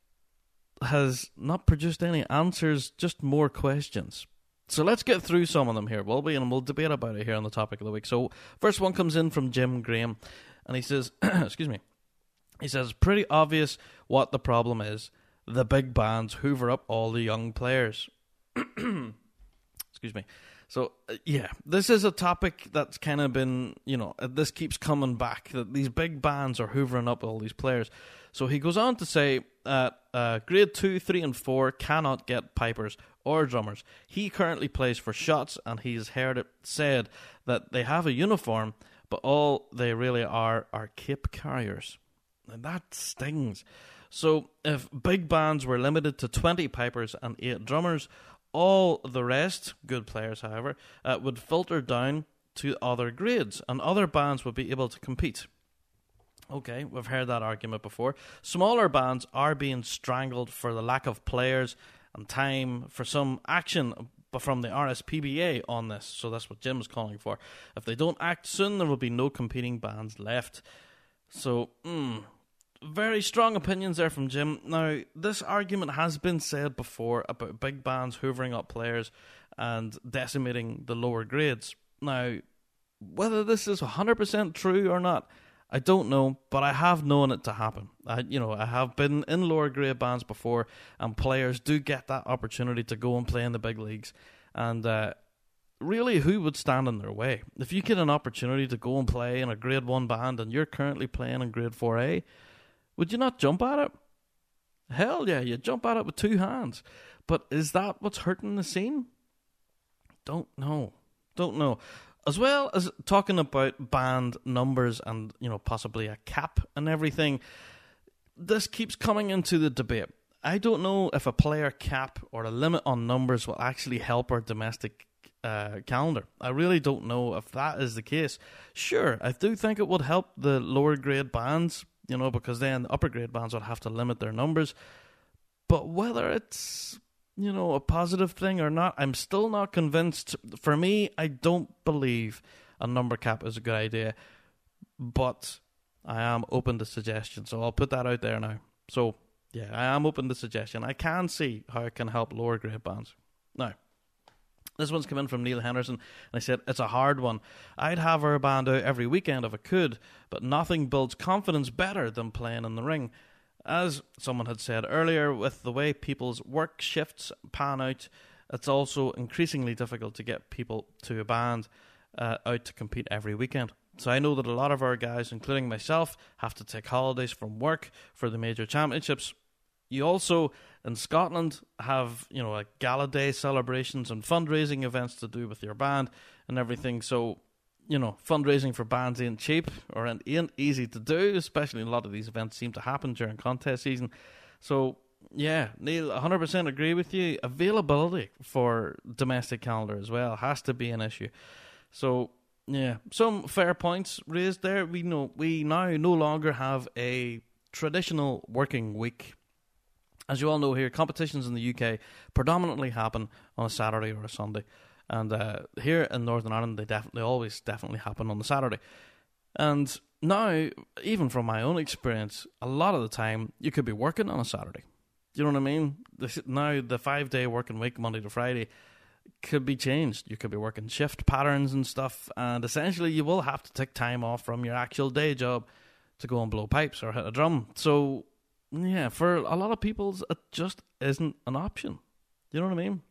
has not produced any answers, just more questions. So let's get through some of them here, will we? And we'll debate about it here on the topic of the week. So first one comes in from Jim Graham, and he says, excuse me, he says, pretty obvious what the problem is the big bands hoover up all the young players. Excuse me. So uh, yeah, this is a topic that's kind of been, you know, uh, this keeps coming back that these big bands are hoovering up all these players. So he goes on to say that uh, grade two, three, and four cannot get pipers or drummers. He currently plays for Shotts, and he's heard it said that they have a uniform, but all they really are are cape carriers. And that stings. So if big bands were limited to 20 pipers and 8 drummers, all the rest, good players however, uh, would filter down to other grades and other bands would be able to compete. Okay, we've heard that argument before. Smaller bands are being strangled for the lack of players and time for some action from the RSPBA on this. So that's what Jim's calling for. If they don't act soon, there will be no competing bands left. So, mm, very strong opinions there from Jim. Now, this argument has been said before about big bands hoovering up players and decimating the lower grades. Now, whether this is 100% true or not, I don't know, but I have known it to happen. I, you know, I have been in lower grade bands before, and players do get that opportunity to go and play in the big leagues. And uh, really, who would stand in their way? If you get an opportunity to go and play in a grade one band, and you're currently playing in grade four A, would you not jump at it? Hell yeah, you jump at it with two hands. But is that what's hurting the scene? Don't know. Don't know as well as talking about band numbers and you know possibly a cap and everything this keeps coming into the debate i don't know if a player cap or a limit on numbers will actually help our domestic uh, calendar i really don't know if that is the case sure i do think it would help the lower grade bands you know because then the upper grade bands would have to limit their numbers but whether it's you know, a positive thing or not. I'm still not convinced. For me, I don't believe a number cap is a good idea, but I am open to suggestion. So I'll put that out there now. So yeah, I am open to suggestion. I can see how it can help lower grade bands. Now, this one's come in from Neil Henderson, and I said, It's a hard one. I'd have our band out every weekend if I could, but nothing builds confidence better than playing in the ring. As someone had said earlier, with the way people's work shifts pan out, it's also increasingly difficult to get people to a band uh, out to compete every weekend. So I know that a lot of our guys, including myself, have to take holidays from work for the major championships. You also in Scotland have you know a gala day celebrations and fundraising events to do with your band and everything. So you know, fundraising for bands ain't cheap or ain't easy to do, especially a lot of these events seem to happen during contest season. So, yeah, Neil, 100% agree with you. Availability for domestic calendar as well has to be an issue. So, yeah, some fair points raised there. We know we now no longer have a traditional working week. As you all know here, competitions in the UK predominantly happen on a Saturday or a Sunday. And uh, here in Northern Ireland, they definitely always definitely happen on the Saturday. And now, even from my own experience, a lot of the time you could be working on a Saturday. You know what I mean? This, now the five day working week, Monday to Friday, could be changed. You could be working shift patterns and stuff, and essentially you will have to take time off from your actual day job to go and blow pipes or hit a drum. So, yeah, for a lot of people, it just isn't an option. You know what I mean?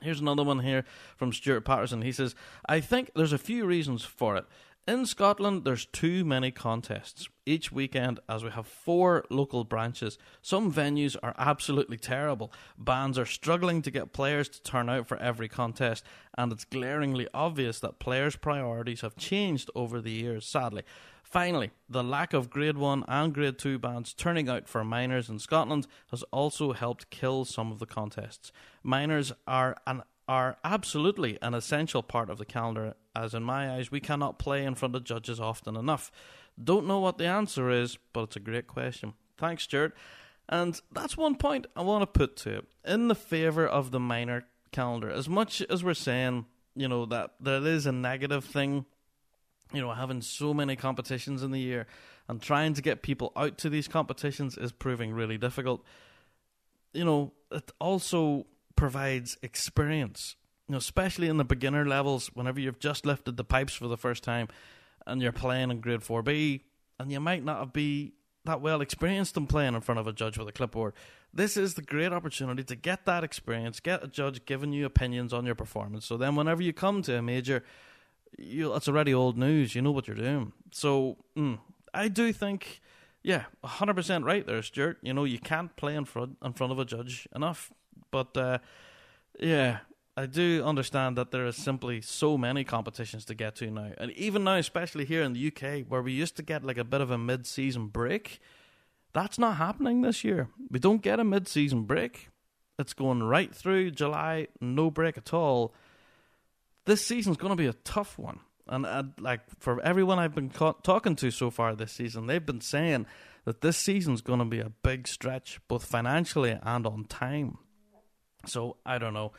Here's another one here from Stuart Patterson. He says, I think there's a few reasons for it. In Scotland, there's too many contests each weekend as we have four local branches. Some venues are absolutely terrible. Bands are struggling to get players to turn out for every contest, and it's glaringly obvious that players' priorities have changed over the years, sadly. Finally, the lack of Grade 1 and Grade 2 bands turning out for minors in Scotland has also helped kill some of the contests. Minors are an are absolutely an essential part of the calendar, as in my eyes, we cannot play in front of judges often enough. Don't know what the answer is, but it's a great question. Thanks, Stuart. And that's one point I want to put to it. In the favour of the minor calendar, as much as we're saying, you know, that there is a negative thing you know, having so many competitions in the year and trying to get people out to these competitions is proving really difficult. You know, it also provides experience, you know, especially in the beginner levels, whenever you've just lifted the pipes for the first time and you're playing in grade 4B and you might not be that well experienced in playing in front of a judge with a clipboard. This is the great opportunity to get that experience, get a judge giving you opinions on your performance. So then, whenever you come to a major, you it's already old news. You know what you're doing. So mm, I do think, yeah, hundred percent right there, Stuart. You know you can't play in front in front of a judge enough, but uh, yeah. I do understand that there is simply so many competitions to get to now. And even now, especially here in the UK, where we used to get like a bit of a mid season break, that's not happening this year. We don't get a mid season break. It's going right through July, no break at all. This season's going to be a tough one. And like for everyone I've been ca- talking to so far this season, they've been saying that this season's going to be a big stretch, both financially and on time. So I don't know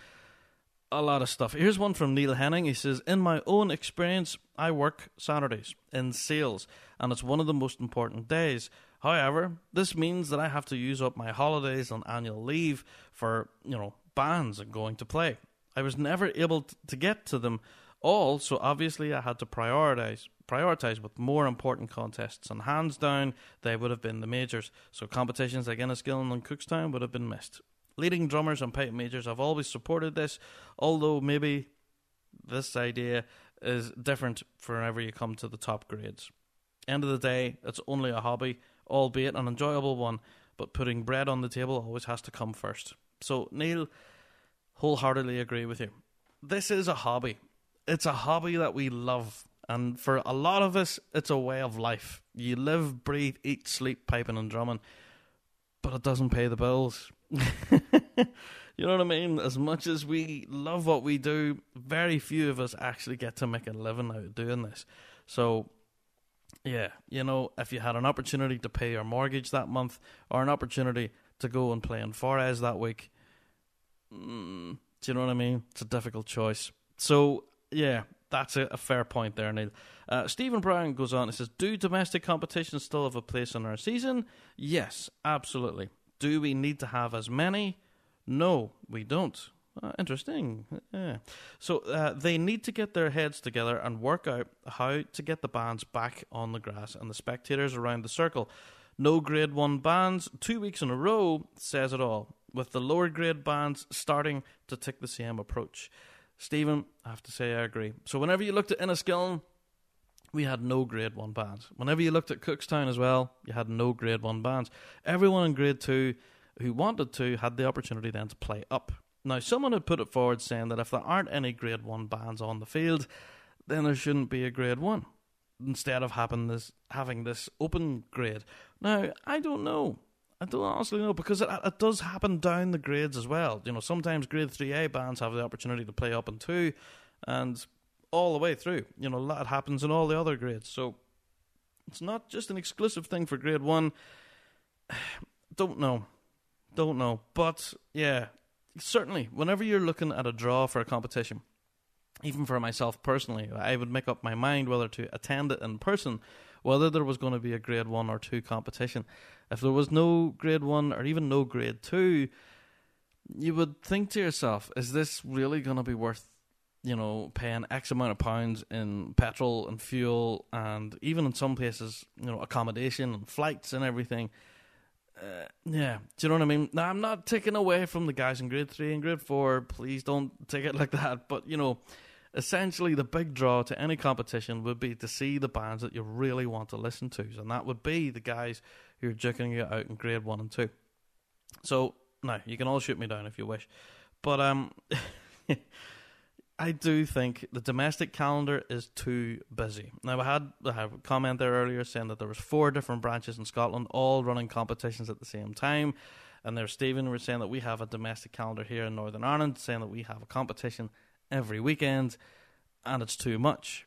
a lot of stuff. Here's one from Neil Henning. He says, In my own experience, I work Saturdays in sales, and it's one of the most important days. However, this means that I have to use up my holidays and annual leave for, you know, bands and going to play. I was never able to get to them all, so obviously I had to prioritize prioritize with more important contests, and hands down, they would have been the majors. So competitions like Enniskillen and Cookstown would have been missed. Leading drummers and pipe majors have always supported this, although maybe this idea is different for whenever you come to the top grades. End of the day, it's only a hobby, albeit an enjoyable one, but putting bread on the table always has to come first. So, Neil, wholeheartedly agree with you. This is a hobby. It's a hobby that we love. And for a lot of us, it's a way of life. You live, breathe, eat, sleep, piping, and drumming. But it doesn't pay the bills. you know what I mean? As much as we love what we do, very few of us actually get to make a living out of doing this. So, yeah, you know, if you had an opportunity to pay your mortgage that month or an opportunity to go and play in Forres that week, mm, do you know what I mean? It's a difficult choice. So, yeah, that's a, a fair point there, Neil. Uh, Stephen Brown goes on and says, Do domestic competitions still have a place in our season? Yes, absolutely. Do we need to have as many? No, we don't. Uh, interesting. Yeah. So uh, they need to get their heads together and work out how to get the bands back on the grass and the spectators around the circle. No grade 1 bands, two weeks in a row, says it all, with the lower grade bands starting to take the same approach. Stephen, I have to say I agree. So whenever you looked at Enniskillen, we had no grade one bands. Whenever you looked at Cookstown as well, you had no grade one bands. Everyone in grade two who wanted to had the opportunity then to play up. Now, someone had put it forward saying that if there aren't any grade one bands on the field, then there shouldn't be a grade one instead of having this having this open grade. Now, I don't know. I don't honestly know because it, it does happen down the grades as well. You know, sometimes grade three A bands have the opportunity to play up in two, and all the way through. You know, that happens in all the other grades. So it's not just an exclusive thing for grade one. Don't know. Don't know. But yeah, certainly, whenever you're looking at a draw for a competition, even for myself personally, I would make up my mind whether to attend it in person, whether there was going to be a grade one or two competition. If there was no grade one or even no grade two, you would think to yourself, is this really going to be worth you know, paying X amount of pounds in petrol and fuel, and even in some places, you know, accommodation and flights and everything. Uh, yeah, do you know what I mean? Now, I'm not taking away from the guys in grade three and grade four. Please don't take it like that. But you know, essentially, the big draw to any competition would be to see the bands that you really want to listen to, and that would be the guys who are joking you out in grade one and two. So, no, you can all shoot me down if you wish, but um. I do think the domestic calendar is too busy. Now, I had, a comment there earlier saying that there was four different branches in Scotland all running competitions at the same time. And there's Stephen were saying that we have a domestic calendar here in Northern Ireland, saying that we have a competition every weekend, and it's too much.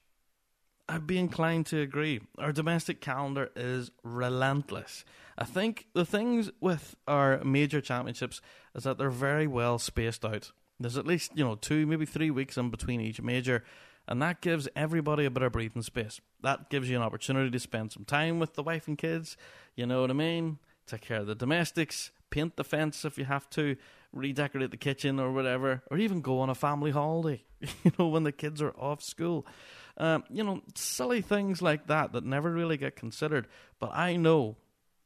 I'd be inclined to agree. Our domestic calendar is relentless. I think the things with our major championships is that they're very well spaced out. There's at least, you know, two, maybe three weeks in between each major, and that gives everybody a bit of breathing space. That gives you an opportunity to spend some time with the wife and kids, you know what I mean? Take care of the domestics, paint the fence if you have to, redecorate the kitchen or whatever, or even go on a family holiday, you know, when the kids are off school. Um, you know, silly things like that that never really get considered. But I know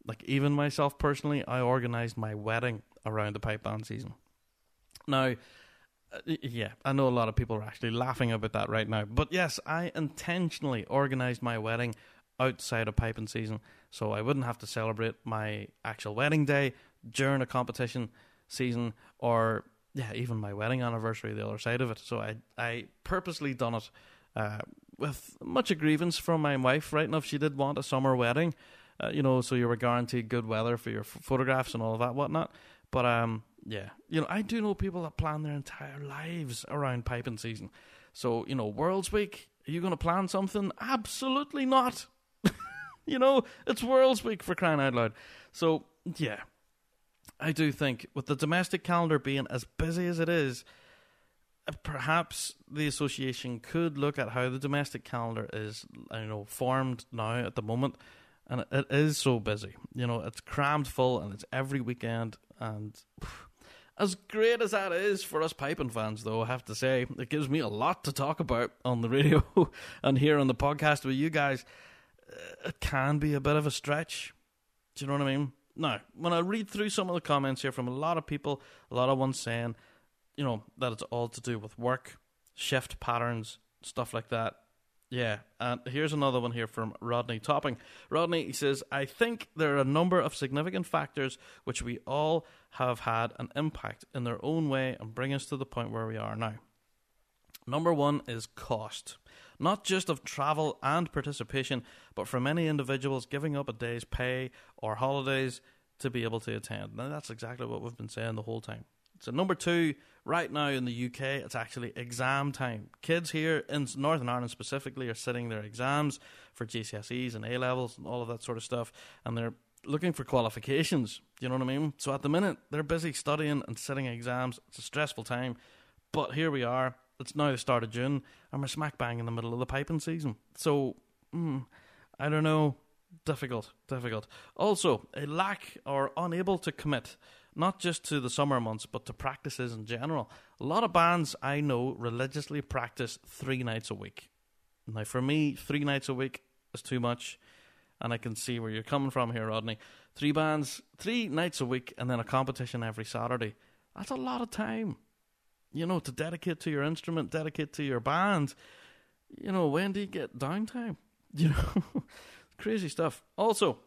Like even myself personally, I organised my wedding around the pipe band season. Now, yeah, I know a lot of people are actually laughing about that right now, but yes, I intentionally organised my wedding outside of piping season, so I wouldn't have to celebrate my actual wedding day during a competition season, or yeah, even my wedding anniversary the other side of it. So I I purposely done it uh, with much a grievance from my wife. Right enough, she did want a summer wedding, uh, you know, so you were guaranteed good weather for your f- photographs and all of that whatnot. But um, yeah, you know, I do know people that plan their entire lives around piping season. So you know, World's Week. Are you going to plan something? Absolutely not. you know, it's World's Week for crying out loud. So yeah, I do think with the domestic calendar being as busy as it is, uh, perhaps the association could look at how the domestic calendar is, you know, formed now at the moment, and it is so busy. You know, it's crammed full, and it's every weekend. And as great as that is for us piping fans, though, I have to say, it gives me a lot to talk about on the radio and here on the podcast with you guys. Uh, it can be a bit of a stretch. Do you know what I mean? Now, when I read through some of the comments here from a lot of people, a lot of ones saying, you know, that it's all to do with work, shift patterns, stuff like that. Yeah, and here's another one here from Rodney Topping. Rodney, he says, I think there are a number of significant factors which we all have had an impact in their own way and bring us to the point where we are now. Number one is cost. Not just of travel and participation, but for many individuals giving up a day's pay or holidays to be able to attend. Now, that's exactly what we've been saying the whole time. So, number two, right now in the UK, it's actually exam time. Kids here in Northern Ireland specifically are sitting their exams for GCSEs and A levels and all of that sort of stuff, and they're looking for qualifications. You know what I mean? So, at the minute, they're busy studying and sitting exams. It's a stressful time, but here we are it's now the start of June, and we're smack bang in the middle of the piping season. So, mm, I don't know. Difficult, difficult. Also, a lack or unable to commit, not just to the summer months, but to practices in general. A lot of bands I know religiously practice three nights a week. Now, for me, three nights a week is too much, and I can see where you're coming from here, Rodney. Three bands, three nights a week, and then a competition every Saturday. That's a lot of time you know, to dedicate to your instrument, dedicate to your band. You know, when do you get downtime? You know, crazy stuff. Also,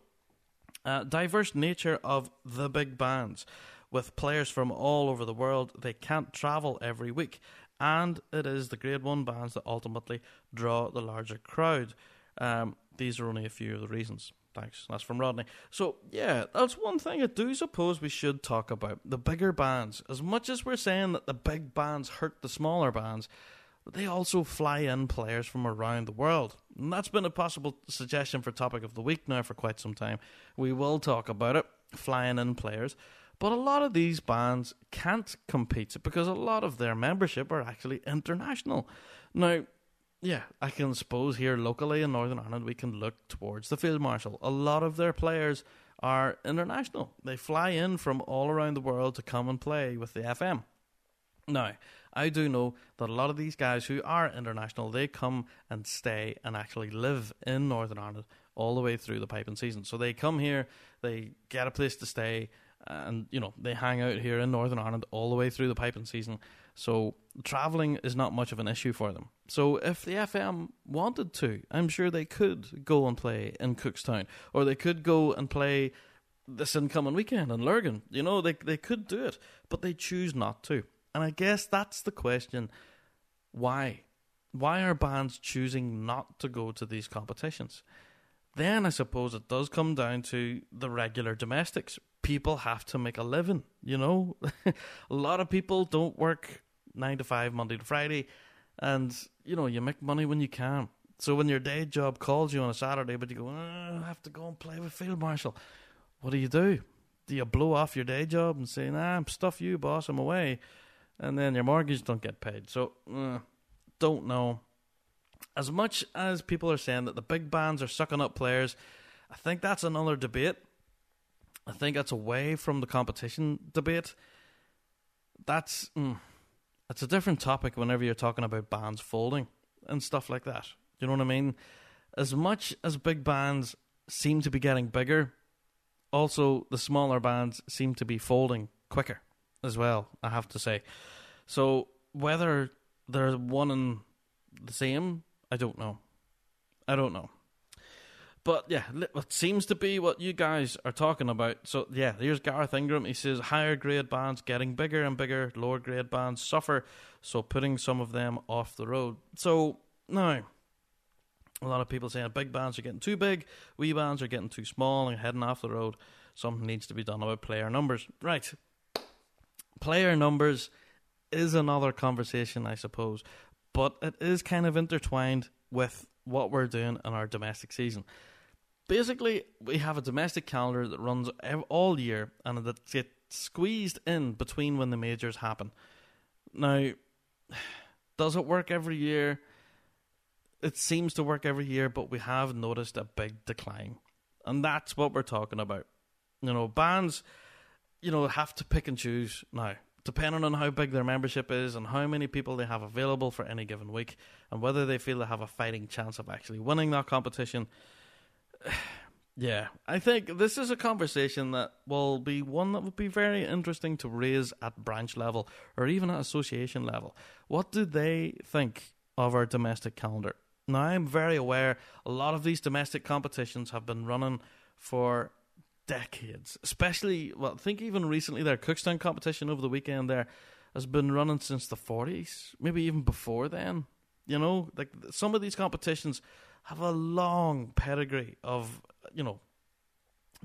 uh, diverse nature of the big bands with players from all over the world. They can't travel every week, and it is the Grade One bands that ultimately draw the larger crowd. Um, these are only a few of the reasons. Thanks. That's from Rodney. So, yeah, that's one thing I do suppose we should talk about. The bigger bands. As much as we're saying that the big bands hurt the smaller bands, they also fly in players from around the world. And that's been a possible suggestion for topic of the week now for quite some time. We will talk about it, flying in players. But a lot of these bands can't compete because a lot of their membership are actually international. Now, yeah, I can suppose here locally in Northern Ireland we can look towards the Field Marshal. A lot of their players are international. They fly in from all around the world to come and play with the FM. Now, I do know that a lot of these guys who are international, they come and stay and actually live in Northern Ireland all the way through the piping season. So they come here, they get a place to stay, and you know they hang out here in Northern Ireland all the way through the piping season. So traveling is not much of an issue for them. So if the FM wanted to, I'm sure they could go and play in Cookstown, or they could go and play this incoming weekend in Lurgan. You know, they they could do it, but they choose not to. And I guess that's the question: why? Why are bands choosing not to go to these competitions? Then I suppose it does come down to the regular domestics. People have to make a living, you know. a lot of people don't work nine to five, Monday to Friday, and you know you make money when you can. So when your day job calls you on a Saturday, but you go, oh, I have to go and play with Field Marshal, what do you do? Do you blow off your day job and say, Nah, stuff you, boss, I'm away, and then your mortgage don't get paid? So uh, don't know as much as people are saying that the big bands are sucking up players, I think that's another debate. I think that's away from the competition debate. That's mm, that's a different topic whenever you're talking about bands folding and stuff like that. You know what I mean? As much as big bands seem to be getting bigger, also the smaller bands seem to be folding quicker as well. I have to say. So whether they're one and the same, I don't know. I don't know. But yeah, it seems to be what you guys are talking about. So yeah, here's Gareth Ingram. He says higher grade bands getting bigger and bigger, lower grade bands suffer, so putting some of them off the road. So now, a lot of people saying big bands are getting too big, wee bands are getting too small and heading off the road. Something needs to be done about player numbers. Right. Player numbers is another conversation, I suppose, but it is kind of intertwined with what we're doing in our domestic season basically we have a domestic calendar that runs all year and that gets squeezed in between when the majors happen. Now, does it work every year? It seems to work every year, but we have noticed a big decline. And that's what we're talking about. You know, bands, you know, have to pick and choose now, depending on how big their membership is and how many people they have available for any given week, and whether they feel they have a fighting chance of actually winning that competition yeah, I think this is a conversation that will be one that would be very interesting to raise at branch level or even at association level. What do they think of our domestic calendar? Now, I'm very aware a lot of these domestic competitions have been running for decades, especially, well, I think even recently their Cookstown competition over the weekend there has been running since the 40s, maybe even before then. You know, like some of these competitions have a long pedigree of, you know,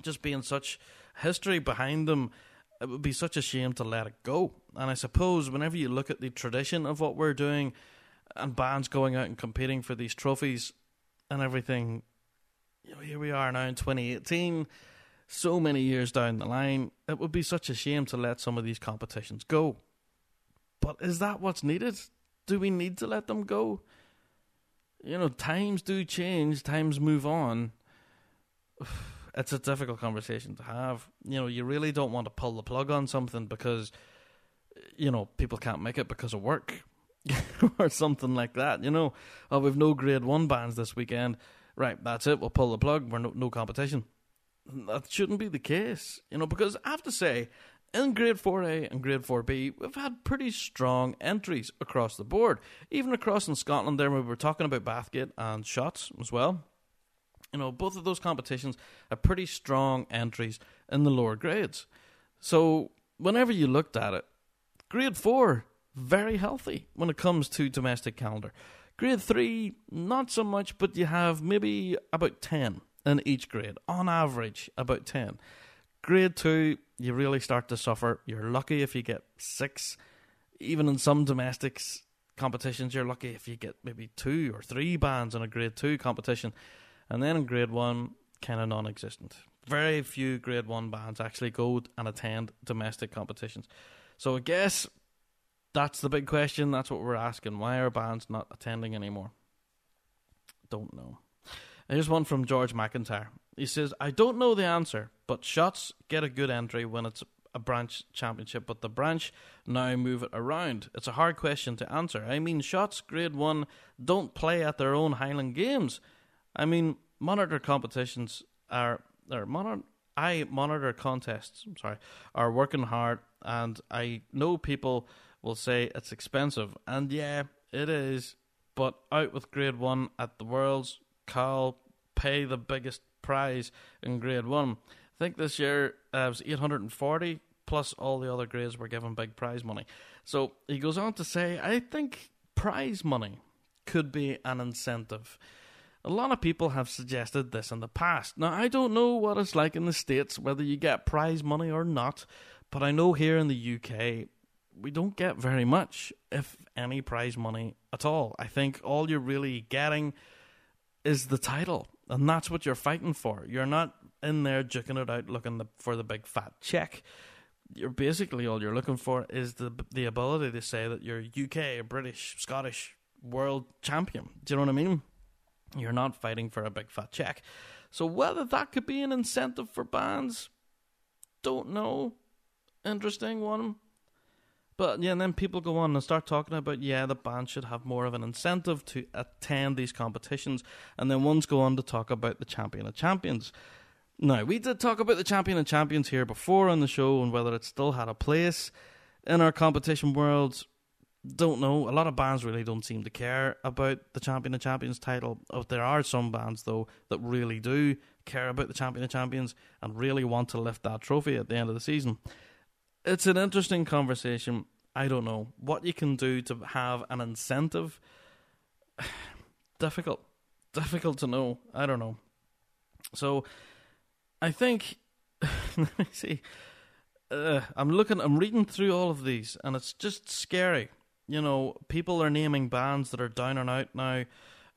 just being such history behind them. It would be such a shame to let it go. And I suppose whenever you look at the tradition of what we're doing and bands going out and competing for these trophies and everything, you know, here we are now in 2018, so many years down the line, it would be such a shame to let some of these competitions go. But is that what's needed? Do we need to let them go? You know, times do change, times move on. It's a difficult conversation to have. You know, you really don't want to pull the plug on something because, you know, people can't make it because of work or something like that. You know, oh, we've no grade one bands this weekend. Right, that's it. We'll pull the plug. We're no, no competition. That shouldn't be the case, you know, because I have to say, in Grade 4A and Grade 4B, we've had pretty strong entries across the board. Even across in Scotland, there we were talking about Bathgate and Shotts as well. You know, both of those competitions have pretty strong entries in the lower grades. So, whenever you looked at it, Grade 4, very healthy when it comes to domestic calendar. Grade 3, not so much, but you have maybe about 10 in each grade, on average, about 10. Grade 2, you really start to suffer. You're lucky if you get six. Even in some domestics competitions, you're lucky if you get maybe two or three bands in a grade two competition. And then in grade one, kind of non existent. Very few grade one bands actually go and attend domestic competitions. So I guess that's the big question. That's what we're asking. Why are bands not attending anymore? Don't know. Here's one from George McIntyre. He says, I don't know the answer, but Shotts get a good entry when it's a branch championship, but the branch now move it around. It's a hard question to answer. I mean, Shotts grade one don't play at their own Highland games. I mean, monitor competitions are or monitor. I monitor contests. I'm sorry, are working hard, and I know people will say it's expensive, and yeah, it is. But out with grade one at the Worlds, Cowal pay the biggest prize in grade one. I think this year uh, it was 840 plus all the other grades were given big prize money. So he goes on to say, I think prize money could be an incentive. A lot of people have suggested this in the past. Now, I don't know what it's like in the States, whether you get prize money or not, but I know here in the UK, we don't get very much, if any, prize money at all. I think all you're really getting is the title, and that's what you're fighting for. You're not in there juking it out looking the, for the big fat check. You're basically all you're looking for is the the ability to say that you're UK, British, Scottish world champion. Do you know what I mean? You're not fighting for a big fat check. So whether that could be an incentive for bands, don't know. Interesting one. But yeah, and then people go on and start talking about yeah, the band should have more of an incentive to attend these competitions, and then ones go on to talk about the champion of champions. Now, we did talk about the champion of champions here before on the show and whether it still had a place in our competition world. Don't know. A lot of bands really don't seem to care about the champion of champions title. Oh, there are some bands though that really do care about the champion of champions and really want to lift that trophy at the end of the season. It's an interesting conversation. I don't know what you can do to have an incentive. Difficult, difficult to know. I don't know. So, I think. let me see. Uh, I'm looking. I'm reading through all of these, and it's just scary. You know, people are naming bands that are down and out now,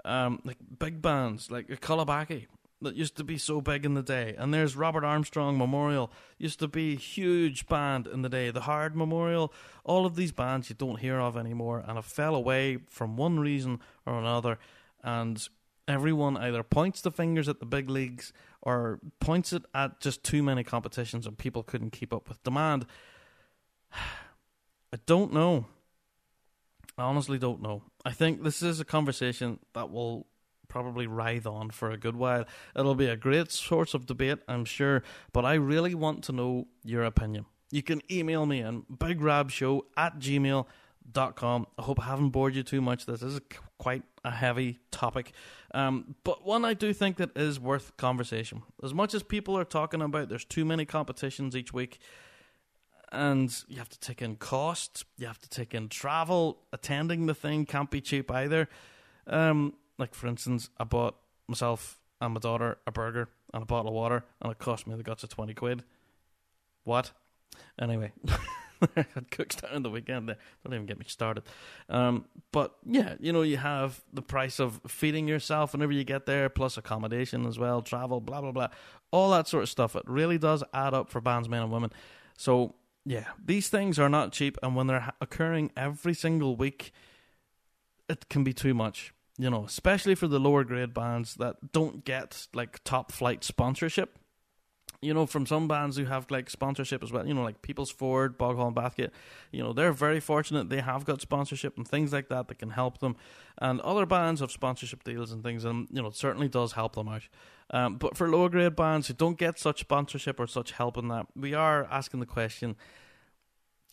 um, like big bands like a Cullybackey that used to be so big in the day. And there's Robert Armstrong Memorial, used to be huge band in the day. The Hard Memorial, all of these bands you don't hear of anymore and have fell away from one reason or another. And everyone either points the fingers at the big leagues or points it at just too many competitions and people couldn't keep up with demand. I don't know. I honestly don't know. I think this is a conversation that will probably writhe on for a good while. It'll be a great source of debate, I'm sure, but I really want to know your opinion. You can email me on bigrabshow at gmail.com. I hope I haven't bored you too much. This is quite a heavy topic, um, but one I do think that is worth conversation. As much as people are talking about there's too many competitions each week, and you have to take in cost, you have to take in travel, attending the thing can't be cheap either. Um, like for instance, I bought myself and my daughter a burger and a bottle of water, and it cost me the guts of twenty quid. What? Anyway, I had cooks down on the weekend. There. Don't even get me started. Um, but yeah, you know, you have the price of feeding yourself whenever you get there, plus accommodation as well, travel, blah blah blah, all that sort of stuff. It really does add up for bands, men and women. So yeah, these things are not cheap, and when they're occurring every single week, it can be too much you know, especially for the lower grade bands that don't get like top flight sponsorship. You know, from some bands who have like sponsorship as well, you know, like People's Ford, Boghall and Bathgate, you know, they're very fortunate they have got sponsorship and things like that that can help them. And other bands have sponsorship deals and things, and, you know, it certainly does help them out. Um, but for lower grade bands who don't get such sponsorship or such help in that, we are asking the question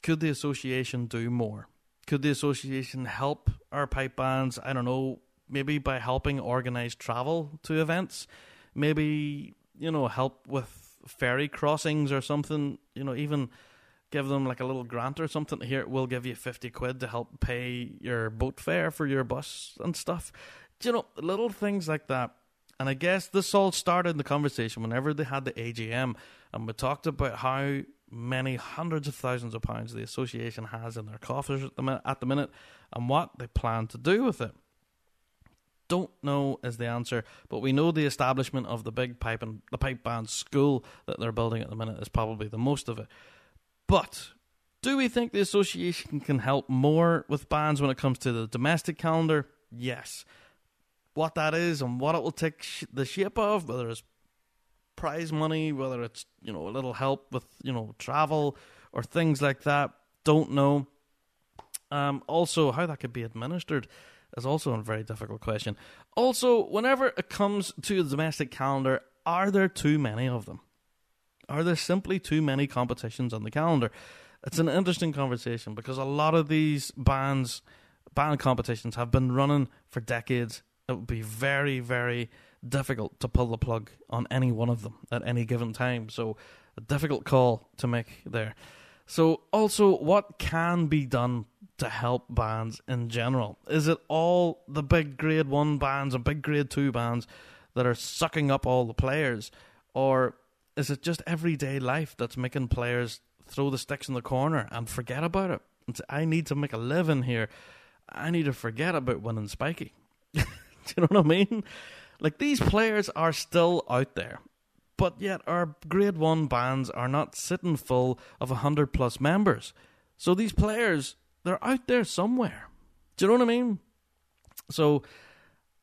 could the association do more? Could the association help our pipe bands? I don't know, maybe by helping organize travel to events, maybe you know help with ferry crossings or something. You know, even give them like a little grant or something. Here, we'll give you fifty quid to help pay your boat fare for your bus and stuff. You know, little things like that. And I guess this all started in the conversation whenever they had the AGM, and we talked about how many hundreds of thousands of pounds the association has in their coffers at the, minute, at the minute, and what they plan to do with it don't know is the answer, but we know the establishment of the big pipe and the pipe band school that they're building at the minute is probably the most of it. But do we think the association can help more with bands when it comes to the domestic calendar? Yes. What that is and what it will take sh- the shape of, whether it's prize money, whether it's you know a little help with you know travel or things like that, don't know. Um, also, how that could be administered is also a very difficult question. Also, whenever it comes to the domestic calendar, are there too many of them? Are there simply too many competitions on the calendar? It's an interesting conversation because a lot of these bands, band competitions have been running for decades. It would be very, very difficult to pull the plug on any one of them at any given time. So, a difficult call to make there. So, also, what can be done to help bands in general? Is it all the big grade one bands and big grade two bands that are sucking up all the players? Or is it just everyday life that's making players throw the sticks in the corner and forget about it? Say, I need to make a living here. I need to forget about winning Spiky. Do you know what I mean? Like these players are still out there, but yet our grade one bands are not sitting full of a hundred plus members. So these players they're out there somewhere. Do you know what I mean? So,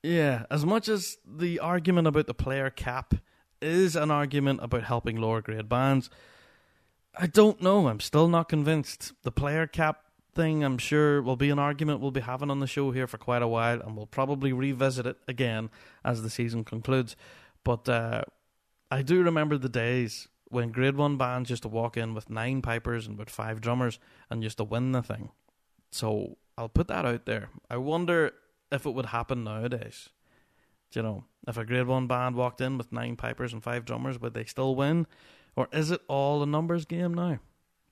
yeah, as much as the argument about the player cap is an argument about helping lower grade bands, I don't know. I'm still not convinced. The player cap thing, I'm sure, will be an argument we'll be having on the show here for quite a while, and we'll probably revisit it again as the season concludes. But uh, I do remember the days when Grade 1 bands used to walk in with nine pipers and with five drummers and used to win the thing. So I'll put that out there. I wonder if it would happen nowadays. Do you know, if a Grade 1 band walked in with nine pipers and five drummers, would they still win? Or is it all a numbers game now?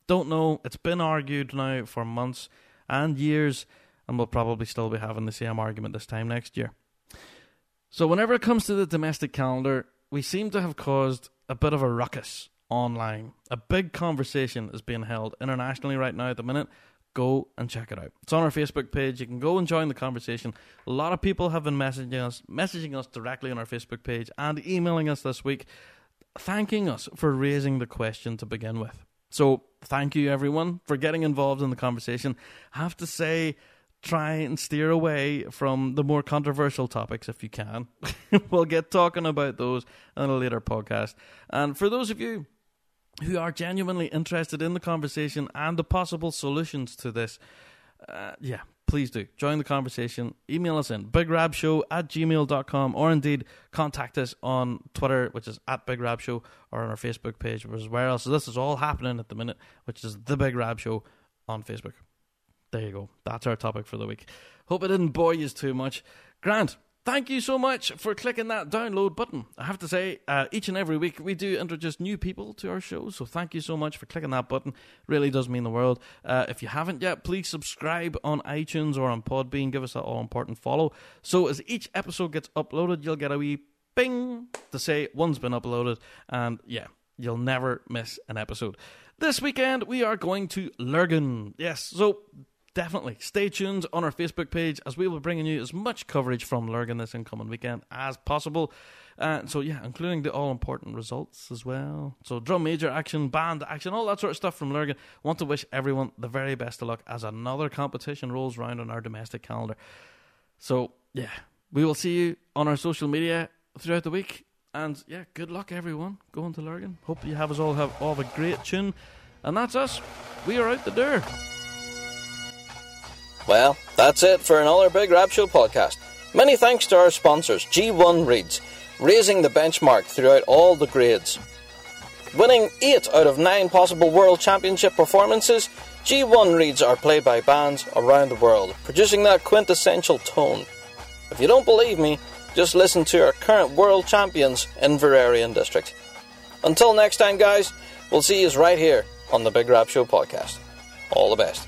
Don't know. It's been argued now for months and years, and we'll probably still be having the same argument this time next year. So, whenever it comes to the domestic calendar, we seem to have caused a bit of a ruckus online. A big conversation is being held internationally right now at the minute. Go and check it out. It's on our Facebook page. You can go and join the conversation. A lot of people have been messaging us, messaging us directly on our Facebook page and emailing us this week, thanking us for raising the question to begin with. So, thank you everyone for getting involved in the conversation. I have to say, try and steer away from the more controversial topics if you can. we'll get talking about those in a later podcast. And for those of you who are genuinely interested in the conversation and the possible solutions to this, uh, yeah, please do join the conversation. Email us in bigrabshow at gmail.com or indeed contact us on Twitter, which is at Big Rab Show, or on our Facebook page, which is where else. This is all happening at the minute, which is The Big Rab Show on Facebook. There you go. That's our topic for the week. Hope it didn't bore you too much. Grant, thank you so much for clicking that download button. I have to say, uh, each and every week we do introduce new people to our show, so thank you so much for clicking that button. Really does mean the world. Uh, if you haven't yet, please subscribe on iTunes or on Podbean. Give us that all important follow. So as each episode gets uploaded, you'll get a wee bing to say one's been uploaded, and yeah, you'll never miss an episode. This weekend we are going to Lurgan. Yes, so definitely stay tuned on our Facebook page as we will be bringing you as much coverage from Lurgan this incoming weekend as possible. Uh, so yeah, including the all important results as well. So drum major action, band action, all that sort of stuff from Lurgan. Want to wish everyone the very best of luck as another competition rolls around on our domestic calendar. So yeah, we will see you on our social media throughout the week. And yeah, good luck everyone going to Lurgan. Hope you have us all have all have a great tune. And that's us. We are out the door. Well, that's it for another Big Rab Show podcast. Many thanks to our sponsors, G1 Reeds, raising the benchmark throughout all the grades. Winning 8 out of 9 possible World Championship performances, G1 Reeds are played by bands around the world, producing that quintessential tone. If you don't believe me, just listen to our current world champions Inveraray and District. Until next time, guys, we'll see you right here on the Big Rab Show podcast. All the best.